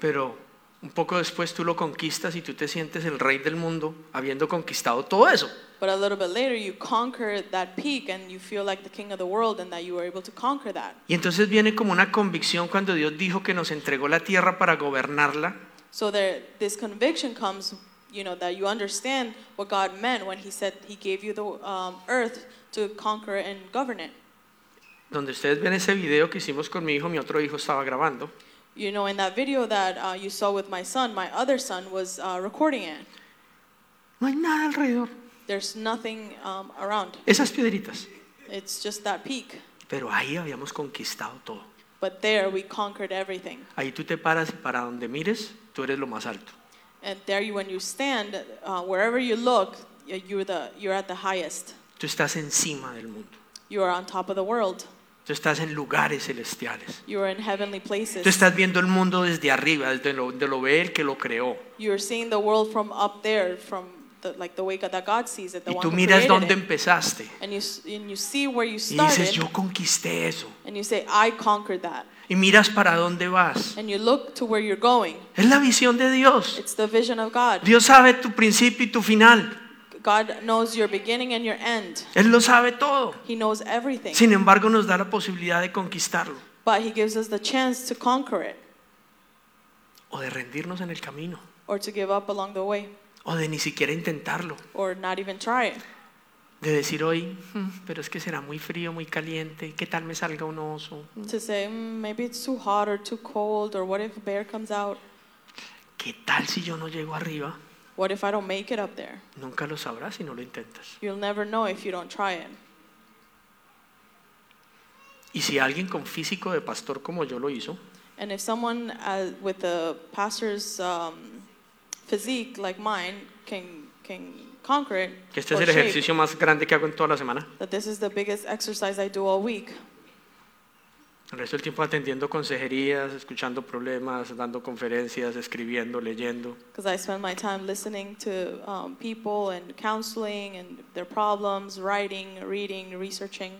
Pero un poco después tú lo conquistas y tú te sientes el rey del mundo habiendo conquistado todo eso. But a little bit later, you conquer that peak and you feel like the king of the world and that you were able to conquer that. Y entonces viene como una convicción cuando Dios dijo que nos entregó la tierra para gobernarla. So there, this conviction comes, you know, that you understand what God meant when He said He gave you the um, earth to conquer and govern it. Donde ustedes ven ese video que hicimos con mi hijo, mi otro hijo estaba grabando. You know, in that video that uh, you saw with my son, my other son was uh, recording it. No hay nada alrededor. There's nothing um, around. Esas piedritas. It's just that peak. Pero ahí habíamos conquistado todo. But there we conquered everything. Ahí tú te paras y para donde mires, tú eres lo más alto. And there, you, when you stand, uh, wherever you look, you're, the, you're at the highest. Tú estás encima del mundo. You are on top of the world. Tú estás en lugares celestiales. You are in heavenly places. Tú estás viendo el mundo desde arriba, desde lo, de lo ve el que lo creó. You're seeing the world from up there, from the, like the way God- that God sees it, the Y one tú miras dónde empezaste. And you, and you see where you Y dices, yo conquisté eso. and you say, I conquered that. Y miras para dónde vas. And you look to where you're going. Es la visión de Dios. It's the vision of God. Dios sabe tu principio y tu final. God knows your beginning and your end. Él lo sabe todo. He knows everything. Sin embargo, nos da la posibilidad de conquistarlo But He gives us the chance to conquer it o de rendirnos en el camino or to give up along the way o de ni siquiera intentarlo. or not even try it. De decir hoy, "Mm, pero es que será muy frío, muy caliente, ¿qué tal me salga un oso? To say, "Mm, maybe it's too hot or too cold, or what if a bear comes out? ¿Qué tal si yo no llego arriba? What if I don't make it up there? Nunca lo sabrás si no lo intentas. You'll never know if you don't try it. Y si alguien con físico de pastor como yo lo hizo, And if someone uh, with a pastor's um, physique like mine can can conquer it, que este es or el shape, ejercicio más grande que hago en toda la semana, that this is the biggest exercise I do all week. El resto del tiempo atendiendo consejerías, escuchando problemas, dando conferencias, escribiendo, leyendo. Because I spend my time listening to um, people and counseling and their problems, writing, reading, researching,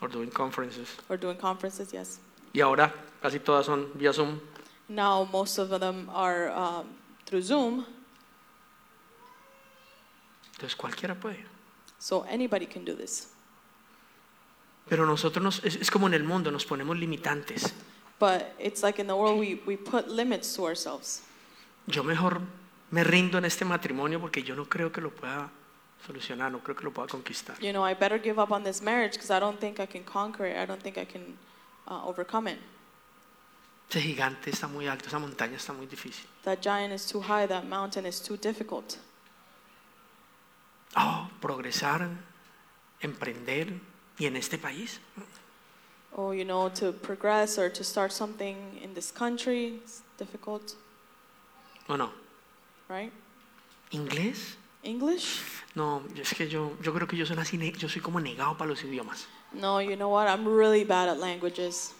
or doing conferences. or doing conferences. Yes. Y ahora casi todas son vía Zoom. Now most of them are um, through Zoom, Entonces cualquiera puede. so anybody can do this. Pero nosotros nos- es, es como en el mundo, nos ponemos limitantes. But it's like in the world we, we put limits to ourselves. Yo mejor me rindo en este matrimonio porque yo no creo que lo pueda solucionar, no creo que lo pueda conquistar. You know, I better give up on this marriage because I don't think I can conquer it. I don't think I can uh, overcome it. Ese gigante está muy alto, esa montaña está muy difícil. That giant is too high, that mountain is too difficult. Oh, progresar, emprender y en este país. Oh, you know, to progress or to start something in this country, it's difficult, ¿O no? right? ¿Inglés? English? No, es que yo, yo creo que yo soy, así, ne- yo soy como negado para los idiomas. No, you know what? I'm really bad at languages.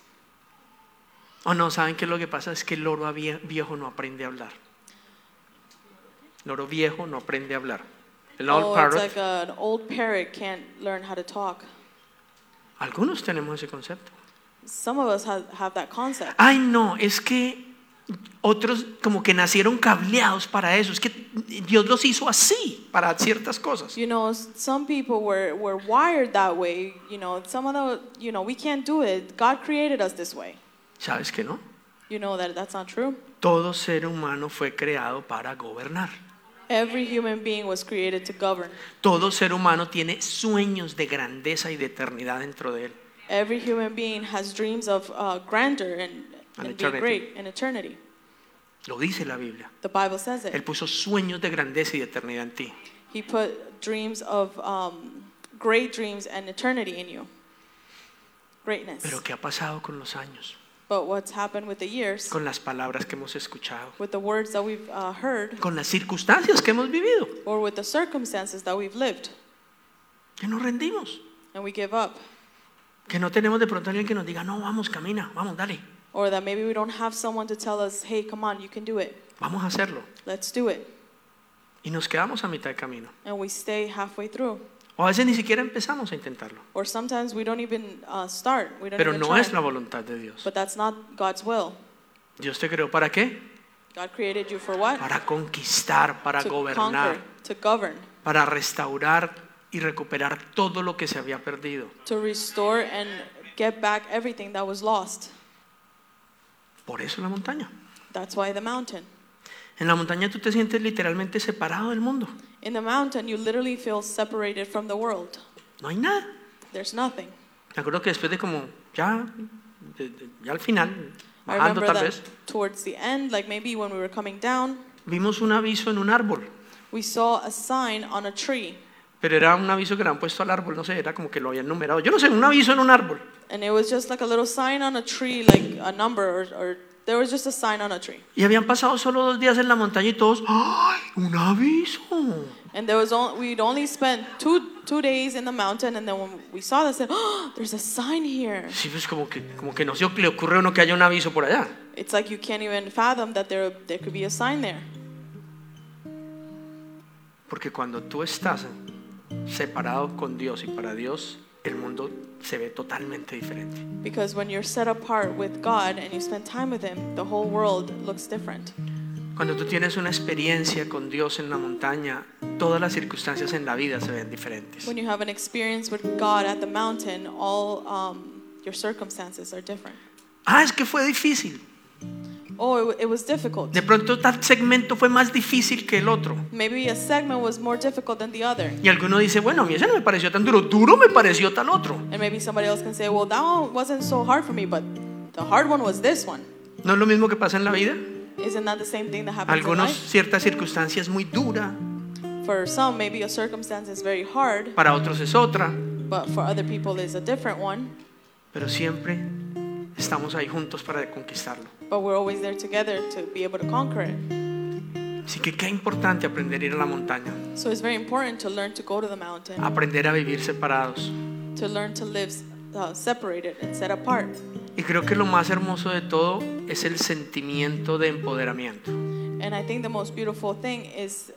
O no, ¿saben qué es lo que pasa? Es que el loro vie- viejo no aprende a hablar. El loro viejo no aprende a hablar. El old oh, it's parrot, like an old parrot can't learn how to talk. Algunos tenemos ese concepto. Some of us have, have that concept. Ay, no, es que otros como que nacieron cableados para eso. Es que Dios los hizo así. para ciertas cosas. You know, some people were, were wired that way. You know, some of the, you know, we can't do it. God created us this way. ¿Sabes que no? You know that that's not true. Todo ser humano fue creado para gobernar. Every human being was created to govern. Todo ser humano tiene sueños de grandeza y de eternidad dentro de él. Every human being has dreams of uh, grandeur and, And and being eternity. great in eternity. Lo dice la Biblia. The Bible says Él it. puso sueños de grandeza y de eternidad en ti. He put dreams of um, great dreams and eternity in you. Greatness. Pero ¿qué ha pasado con los años? But what's happened with the years, Con las palabras que hemos escuchado. with the words that we've uh, heard, Con las circunstancias que hemos vivido. or with the circumstances that we've lived, Que nos rendimos. and we give up, Que no tenemos de pronto alguien que nos diga, no, vamos, camina, vamos, dale. or that maybe we don't have someone to tell us, hey, come on, you can do it, Vamos a hacerlo. let's do it, Y nos quedamos a mitad de camino. and we stay halfway through. O a veces ni siquiera empezamos a intentarlo. Or sometimes we don't even uh, start, we don't Pero even no try. es la voluntad de Dios. But that's not God's will. Dios te creó para qué? God created you for what? Para conquistar, para to gobernar, conquer, to govern, para restaurar y recuperar todo lo que se había perdido. to restore and get back everything that was lost. Por eso la montaña. That's why the mountain. En la montaña tú te sientes literalmente separado del mundo. In the mountain, you literally feel separated from the world. No hay nada. There's nothing. Me acuerdo que después de como ya, de- de- ya al final, mm-hmm. I bajando remember tal that vez, towards the end, like maybe when we were coming down, vimos un aviso en un árbol. we saw a sign on a tree. Pero era un aviso que le han puesto al árbol, no sé, era como que lo habían numerado. Yo no sé, un aviso en un árbol. And it was just like a little sign on a tree, like a number, or, or there was just a sign on a tree. Y habían pasado solo dos días en la montaña y todos, ¡ay! ¡Un aviso! And there was only, we'd only spent two, two days in the mountain, and then when we saw this, said, oh, there's a sign here. Sí, pues como que, como que no se le ocurre a uno que haya un aviso por allá. It's like you can't even fathom that there, there could be a sign there. Porque cuando tú estás separado con Dios y para Dios, el mundo se ve totalmente diferente. Because when you're set apart with God and you spend time with Him, the whole world looks different. Cuando tú tienes una experiencia con Dios en la montaña, todas las circunstancias en la vida se ven diferentes. When you have an experience with God at the mountain, all um, your circumstances are different. Ah, es que fue difícil. Oh, it, wa- it was difficult. De pronto tal segmento fue más difícil que el otro. Maybe a segment was more difficult than the other. Y alguno dice, bueno, a mí ese no me pareció tan duro, duro me pareció tal otro. And maybe somebody else can say, well, that one wasn't so hard for me, but the hard one was this one. ¿No es lo mismo que pasa en la vida? Isn't that the same thing that happens in Algunos life? ciertas circunstancias muy dura, For some, maybe a circumstance is very hard, para otros es otra, but for other people, it's a different one. pero siempre estamos ahí juntos para conquistarlo. But we're always there together to be able to conquer it. Así que qué importante aprender a ir a la montaña, So it's very important to learn to go to the mountain, aprender a vivir separados. to learn to live uh, separated and set apart. Y creo que lo más hermoso de todo es el sentimiento de empoderamiento. And I think the most beautiful thing is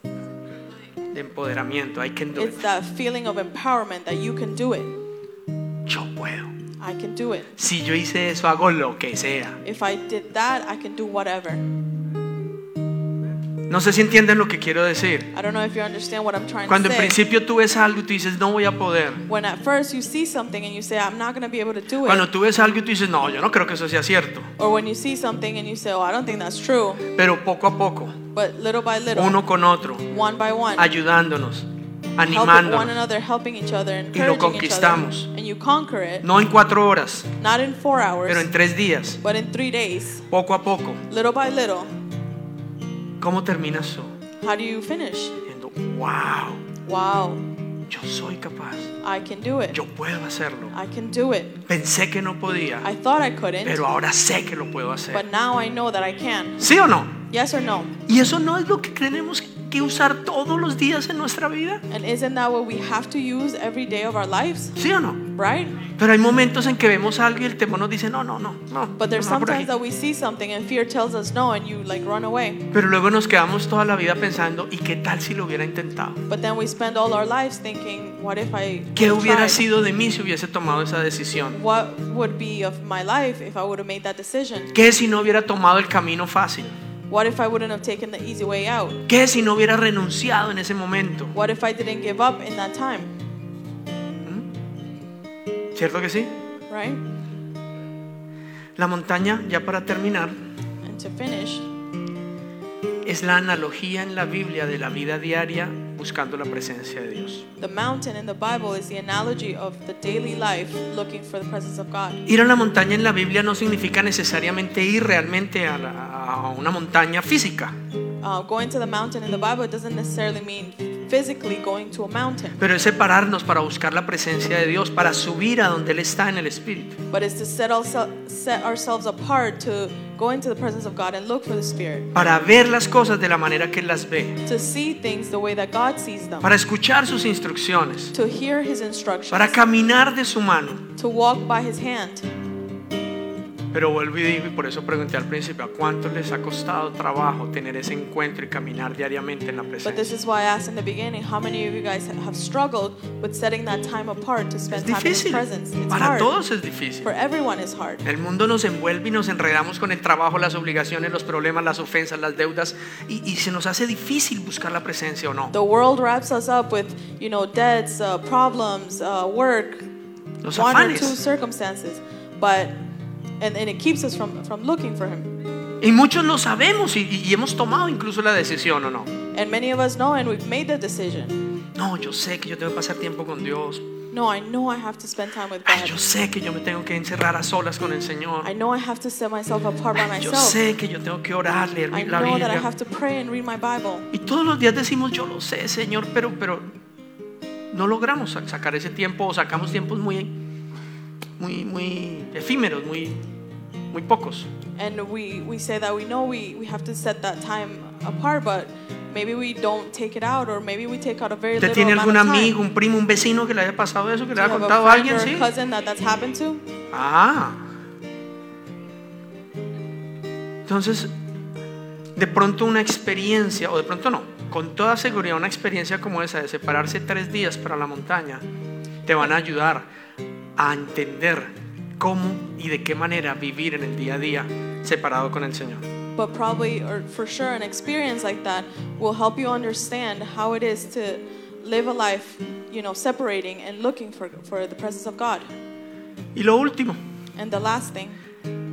De empoderamiento, I can do it. it's that feeling of empowerment that you can do it. Yo puedo. I can do it. Si yo hice eso, hago lo que sea. If I did that, I can do whatever. No sé si entienden lo que quiero decir. I don't know if you understand what I'm trying Cuando to en say. principio tú ves algo y tú dices, no voy a poder. When at first you see something and you say, I'm not going to be able to do Cuando it. tú ves algo y tú dices, no, yo no creo que eso sea cierto. Or when you see something and you say, oh, I don't think that's true. Pero poco a poco, But little by little, uno con otro, one by one, ayudándonos, other, Y lo conquistamos. And you conquer it, No en cuatro horas, not in four hours, pero en tres días, but in three days, poco a poco. little by little. ¿Cómo terminas tú? How do you finish? Diciendo, wow, Wow, yo soy capaz, I can do it. yo puedo hacerlo. I can do it. Pensé que no podía, I thought I couldn't, pero ahora sé que lo puedo hacer. but now I know that I can. ¿Sí o no? Yes or no? Y eso no es lo que tenemos que usar todos los días en nuestra vida. And isn't that what we have to use every day of our lives? ¿Sí o no? Right? Pero hay momentos en que vemos algo y el temor nos dice, no, no, no, no. But there's no va por ahí". sometimes that we see something and fear tells us no and you like run away. Pero luego nos quedamos toda la vida pensando, ¿y qué tal si lo hubiera intentado? But then we spend all our lives thinking, what if I ¿Qué hubiera tried? sido de mí si hubiese tomado esa decisión? What would be of my life if I would have made that decision? ¿Qué si no hubiera tomado el camino fácil? What if I wouldn't have taken the easy way out? ¿Qué si no hubiera renunciado en ese momento? What if I didn't give up in that time? ¿Cierto que sí? Right? La montaña, ya para terminar, And to finish, es la analogía en la Biblia de la vida diaria buscando la presencia de Dios. the mountain in the Bible is the analogy of the daily life looking for the presence of God. Ir a la montaña en la Biblia no significa necesariamente ir realmente a, la- a una montaña física, Uh, going to the mountain in the Bible doesn't necessarily mean physically going to a mountain, pero es separarnos para buscar la presencia de Dios, para subir a donde Él está en el Espíritu. but it's to set, ourse- set ourselves apart to go into the presence of God and look for the Spirit, para ver las cosas de la manera que Él las ve, to see things the way that God sees them, para escuchar sus instrucciones, to hear His instructions, para caminar de su mano. to walk by His hand. Pero vuelvo y digo, y por eso pregunté al principio, ¿a cuántos les ha costado trabajo tener ese encuentro y caminar diariamente en la But this presencia? is why I asked in the beginning, how many of you guys have struggled with setting that time apart to spend time in His presence? It's para hard. todos es difícil. For everyone is hard. El mundo nos envuelve y nos enredamos con el trabajo, las obligaciones, los problemas, las ofensas, las deudas y, y se nos hace difícil buscar la presencia o no. The world wraps us up with, you know, debts, uh, problems, uh, work, Los one or two circumstances, but and, and it keeps us from, from looking for Him. Y muchos lo sabemos y, y hemos tomado incluso la decisión o no. And many of us know, and we've made the decision. No, yo sé que yo tengo que pasar tiempo con Dios. No, I know I have to spend time with Ay, God. yo sé que yo me tengo que encerrar a solas con el Señor. I know I have to set myself apart by Ay, yo myself. sé que yo tengo que orar, leer I la know that I have to pray and read my Bible. Y todos los días decimos, yo lo sé, Señor, pero, pero no logramos sa- sacar ese tiempo o sacamos tiempos muy, muy, muy efímeros, muy, muy pocos. And we, we say that we know we, we have to set that time apart, but maybe we don't take it out, or maybe we take out a very ¿Usted little tiene amount algún of time. amigo, un primo, un vecino que le haya pasado eso, que le Do you haya have contado a a friend alguien? or a Sí. cousin that that's happened to? Ah. Entonces, de pronto una experiencia, o de pronto no, con toda seguridad una experiencia como esa de separarse tres días para la montaña, te van a ayudar a entender cómo y de qué manera vivir en el día a día separado con el Señor. But probably, or for sure, an experience like that will help you understand how it is to live a life, you know, separating and looking for, for the presence of God. Y lo último, And the last thing,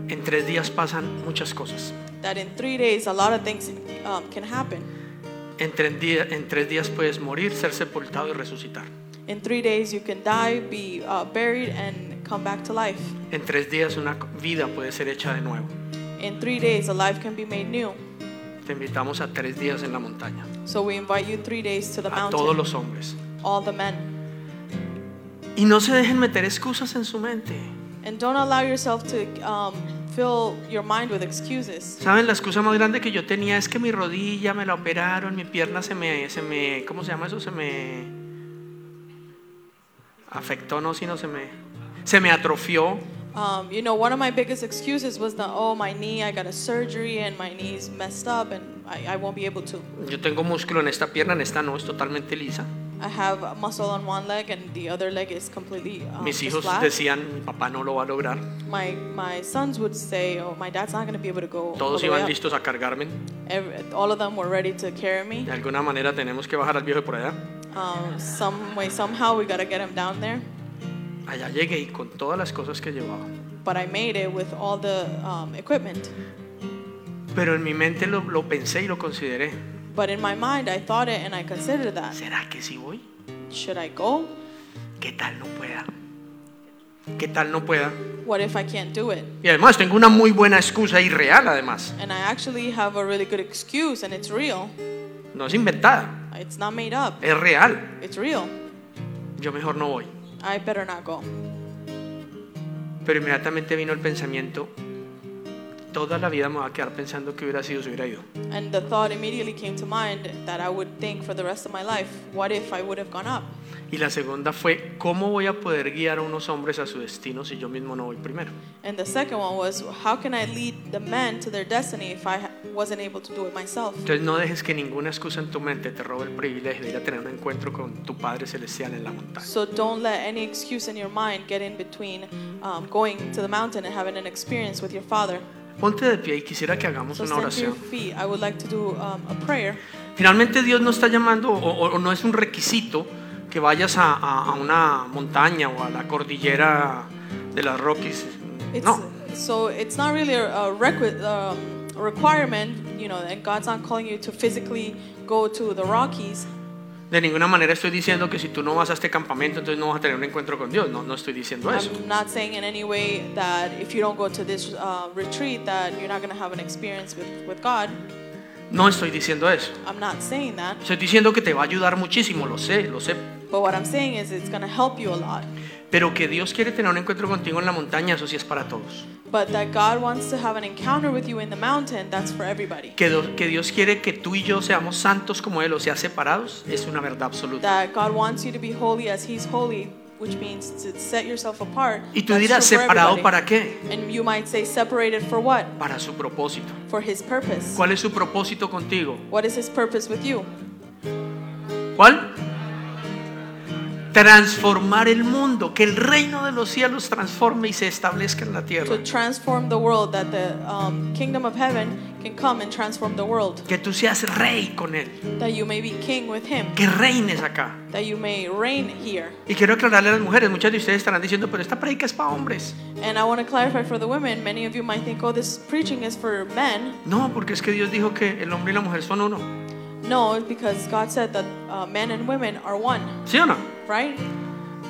en tres días pasan muchas cosas. that in three days, a lot of things um, can happen. En tres, días, en tres días puedes morir, ser sepultado y resucitar. In three days, you can die, be uh, buried, and come back to life. En tres días una vida puede ser hecha de nuevo. In three days, a life can be made new. Te invitamos a tres días en la montaña. So we invite you three days to the a todos mountain, los hombres. all the men. Y no se dejen meter excusas en su mente. And don't allow yourself to um, fill your mind with excuses. ¿Saben? La excusa más grande que yo tenía es que mi rodilla me la operaron, mi pierna se me, se me ¿cómo se llama eso? Se me afectó, no, sino se me, se me atrofió. Um, you know, one of my biggest excuses was that, oh, my knee, I got a surgery and my knee's messed up and I, I won't be able to. Yo tengo músculo en esta pierna, en esta no, es totalmente lisa. I have a muscle on one leg and the other leg is completely um, Mis hijos flat. decían, mi papá no lo va a lograr. My, my sons would say, oh, my dad's not going to be able to go all Todos iban listos a cargarme. Every, all of them were ready to carry me. De alguna manera tenemos que bajar al viejo por allá. Um, some way, somehow, we got to get him down there. Allá llegué y con todas las cosas que llevaba. But I made it with all the um, equipment. Pero en mi mente lo, lo pensé y lo consideré. But in my mind, I thought it and I considered that. ¿Será que sí voy? Should I go? ¿Qué tal no pueda? ¿Qué tal no pueda? What if I can't do it? Y además tengo una muy buena excusa y real además. And I actually have a really good excuse and it's real. No es inventada, It's not made up. es real. It's real. Yo mejor no voy. I better not go. Pero inmediatamente vino el pensamiento, toda la vida me va a quedar pensando que hubiera sido si hubiera ido. And the thought immediately came to mind that I would think for the rest of my life, what if I would have gone up? Y la segunda fue, ¿cómo voy a poder guiar a unos hombres a su destino si yo mismo no voy primero? And the second one was, how can I lead the men to their destiny if I wasn't able to do it myself? Entonces no dejes que ninguna excusa en tu mente te robe el privilegio de ir a tener un encuentro con tu Padre Celestial en la montaña. So don't let any excuse in your mind get in between um, going to the mountain and having an experience with your Father. Ponte de pie y quisiera que hagamos So una oración. feet. I would like to do um, a. Finalmente Dios no está llamando o- o no es un requisito que vayas a, a- a una montaña o a la cordillera de las Rockies. It's, No, So it's not really a, a requi- um, requirement, you know, and God's not calling you to physically go to the Rockies. de ninguna manera estoy diciendo que si tú no vas a este campamento entonces no vas a tener un encuentro con Dios. No, no estoy diciendo eso. I'm not saying in any way that if you don't go to this uh, retreat that you're not going to have an experience with, with God. No estoy diciendo eso. I'm not saying that. Estoy diciendo que te va a ayudar muchísimo, lo sé, lo sé. But what I'm saying is it's going to help you a lot. Pero que Dios quiere tener un encuentro contigo en la montaña, eso sí es para todos. But that God wants to have an encounter with you in the mountain, that's for everybody. Que, do- que Dios quiere que tú y yo seamos santos como Él, o sea, separados, es una verdad absoluta. That God wants you to be holy as He's holy, which means to set yourself apart. Y tú That's dirás, true for ¿separado everybody. para qué? And you might say, separated for what? Para su propósito. For His purpose. ¿Cuál es su propósito contigo? What is His purpose with you? ¿Cuál? Transformar el mundo, que el reino de los cielos transforme y se establezca en la tierra. To transform the world, that the um, kingdom of heaven can come and transform the world. Que tú seas rey con Él, That you may be king with Him. que reines acá. That you may reign here. Y quiero aclararle a las mujeres, muchas de ustedes estarán diciendo, pero esta predica es para hombres. And I want to clarify for the women. Many of you might think, oh, this preaching is for men. No, porque es que Dios dijo que el hombre y la mujer son uno. No, it's because God said that uh, men and women are one, ¿Sí o no? Right?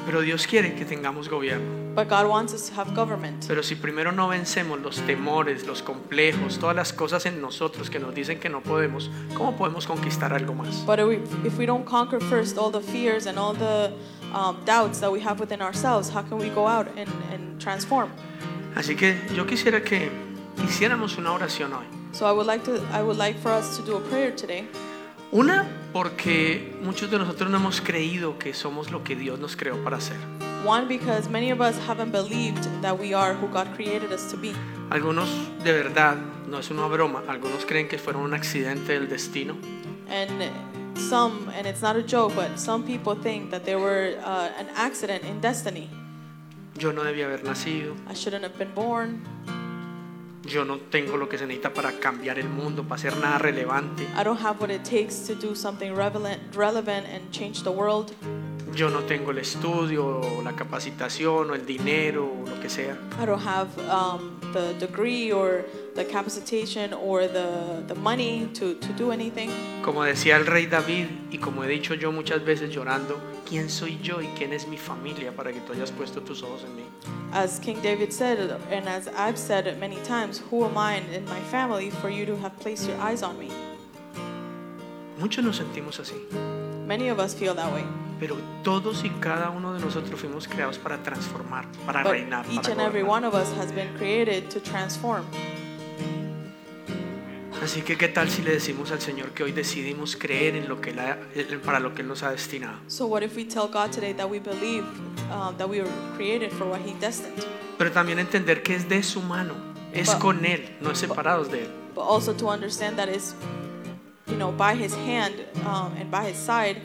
Pero Dios quiere que tengamos gobierno. But God wants us to have government. Pero si primero no vencemos los temores, los complejos, todas las cosas en nosotros que nos dicen que no podemos, ¿cómo podemos conquistar algo más? But if we, if we don't conquer first all the fears and all the um, doubts that we have within ourselves, how can we go out and, and transform? Así que yo quisiera que hiciéramos una oración hoy. So I would like to I would like for us to do a prayer today. Una, porque muchos de nosotros no hemos creído que somos lo que Dios nos creó para ser. One because many of us haven't believed that we are who God created us to be. Algunos de verdad, no es una broma, algunos creen que fueron un accidente del destino. And some and it's not a joke, but some people think that they were uh, an accident in destiny. Yo no debía haber nacido, I shouldn't have been born. Yo no tengo lo que se necesita para cambiar el mundo, para hacer nada relevante. I don't have what it takes to do something relevant, relevant and change the world. Yo no tengo el estudio, o la capacitación, o el dinero, o lo que sea. I don't have um, the degree or the capacitation or the, the money to, to do anything. Como decía el rey David, y como he dicho yo muchas veces llorando, ¿quién soy yo y quién es mi familia para que tú hayas puesto tus ojos en mí? As King David said, and as I've said it many times, who am I in my family for you to have placed your eyes on me? Muchos nos sentimos así, Many of us feel that way. pero todos y cada uno de nosotros fuimos creados para transformar, para But reinar, each para and every one of us has been created to transform. Así que qué tal si le decimos al Señor que hoy decidimos creer en lo que él ha- para lo que Él nos ha destinado. So, what if we tell God today that we believe um, that we were created for what He destined? Pero también entender que es de su mano, es But- con Él, no es separados de Él. But also to understand that it's, you know, by His hand um, and by His side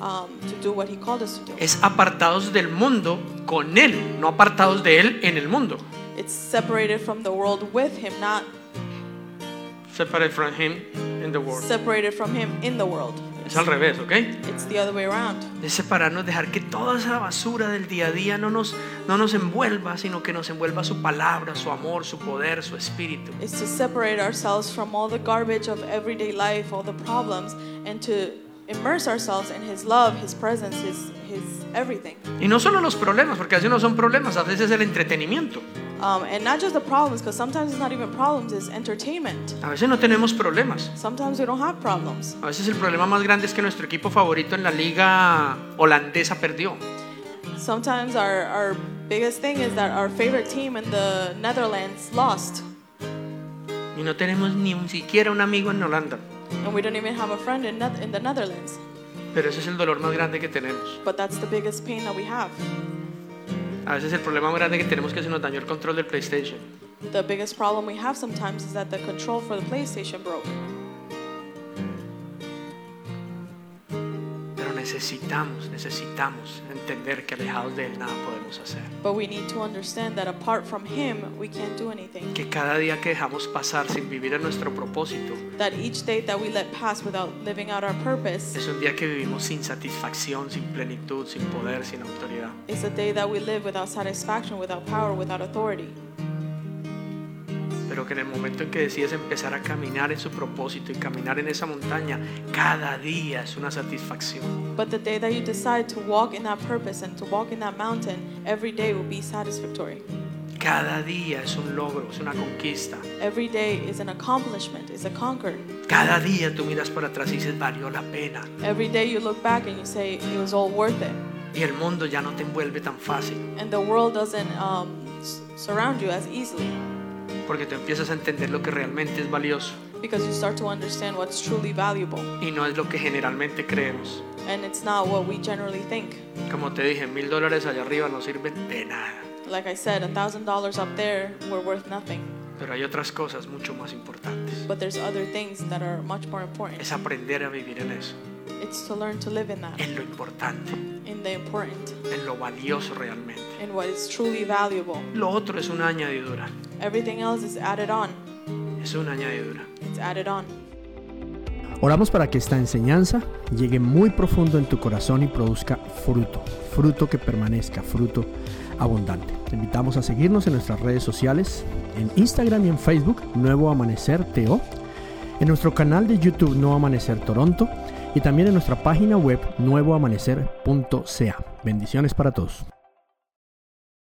um, to do what He called us to do. Es apartados del mundo con Él, no apartados de Él en el mundo. It's separated from the world with Him, not Separate from Him in the world. separated from Him in the world. Es al revés, ¿ok? It's the other way around. Es separarnos, dejar que toda esa basura del día a día no nos, no nos envuelva, sino que nos envuelva su palabra, su amor, su poder, su espíritu. It's to separate ourselves from all the garbage of everyday life, all the problems, and to immerse ourselves in His love, His presence, His, His everything. Y no solo los problemas, porque a veces no son problemas, a veces es el entretenimiento. Um, and not just the problems, because sometimes it's not even problems, it's entertainment. A veces no tenemos problemas. Sometimes we don't have problems. A veces el problema más grande es que nuestro equipo favorito en la liga holandesa perdió. Sometimes our, our biggest thing is that our favorite team in the Netherlands lost, Y no tenemos ni un- siquiera un amigo en Holanda. and we don't even have a friend in, in the Netherlands. Pero ese es el dolor más grande que tenemos. But that's the biggest pain that we have. A veces el problema más grande que tenemos es que se nos dañó el control del PlayStation. The biggest problem we have sometimes is that the control for the PlayStation broke. Necesitamos, necesitamos entender que alejados de Él nada podemos hacer. But we need to understand that apart from Him, we can't do anything. Que cada día que dejamos pasar sin vivir en nuestro propósito That each day that we let pass without living out our purpose es un día que vivimos sin satisfacción, sin plenitud, sin poder, sin autoridad. is a day that we live without satisfaction, without power, without authority. Pero que en el momento en que decides empezar a caminar en su propósito y caminar en esa montaña, cada día es una satisfacción. But the day that you decide to walk in that purpose and to walk in that mountain, every day will be satisfactory. Cada día es un logro, es una conquista. Every day is an accomplishment, is a conquer. Cada día tú miras para atrás y dices, valió la pena. Every day you look back and you say it was all worth it. Y el mundo ya no te envuelve tan fácil, And the world doesn't um, surround you as easily porque tú empiezas a entender lo que realmente es valioso because you start to understand what's truly valuable. y no es lo que generalmente creemos. And it's not what we generally think. Como te dije, mil dólares allá arriba no sirven de nada, Like I said, a thousand dollars up there were worth nothing. pero hay otras cosas mucho más importantes. But there's other things that are much more important. Es aprender a vivir en eso, It's to learn to live in that, en lo importante, in the important, en lo valioso realmente. in what is truly valuable. Lo otro es una añadidura, Everything else is added on. es una añadidura. It's added on. Oramos para que esta enseñanza llegue muy profundo en tu corazón y produzca fruto, fruto que permanezca, fruto abundante. Te invitamos a seguirnos en nuestras redes sociales, en Instagram y en Facebook, Nuevo Amanecer TO, en nuestro canal de YouTube Nuevo Amanecer Toronto y también en nuestra página web nuevoamanecer.ca. Bendiciones para todos.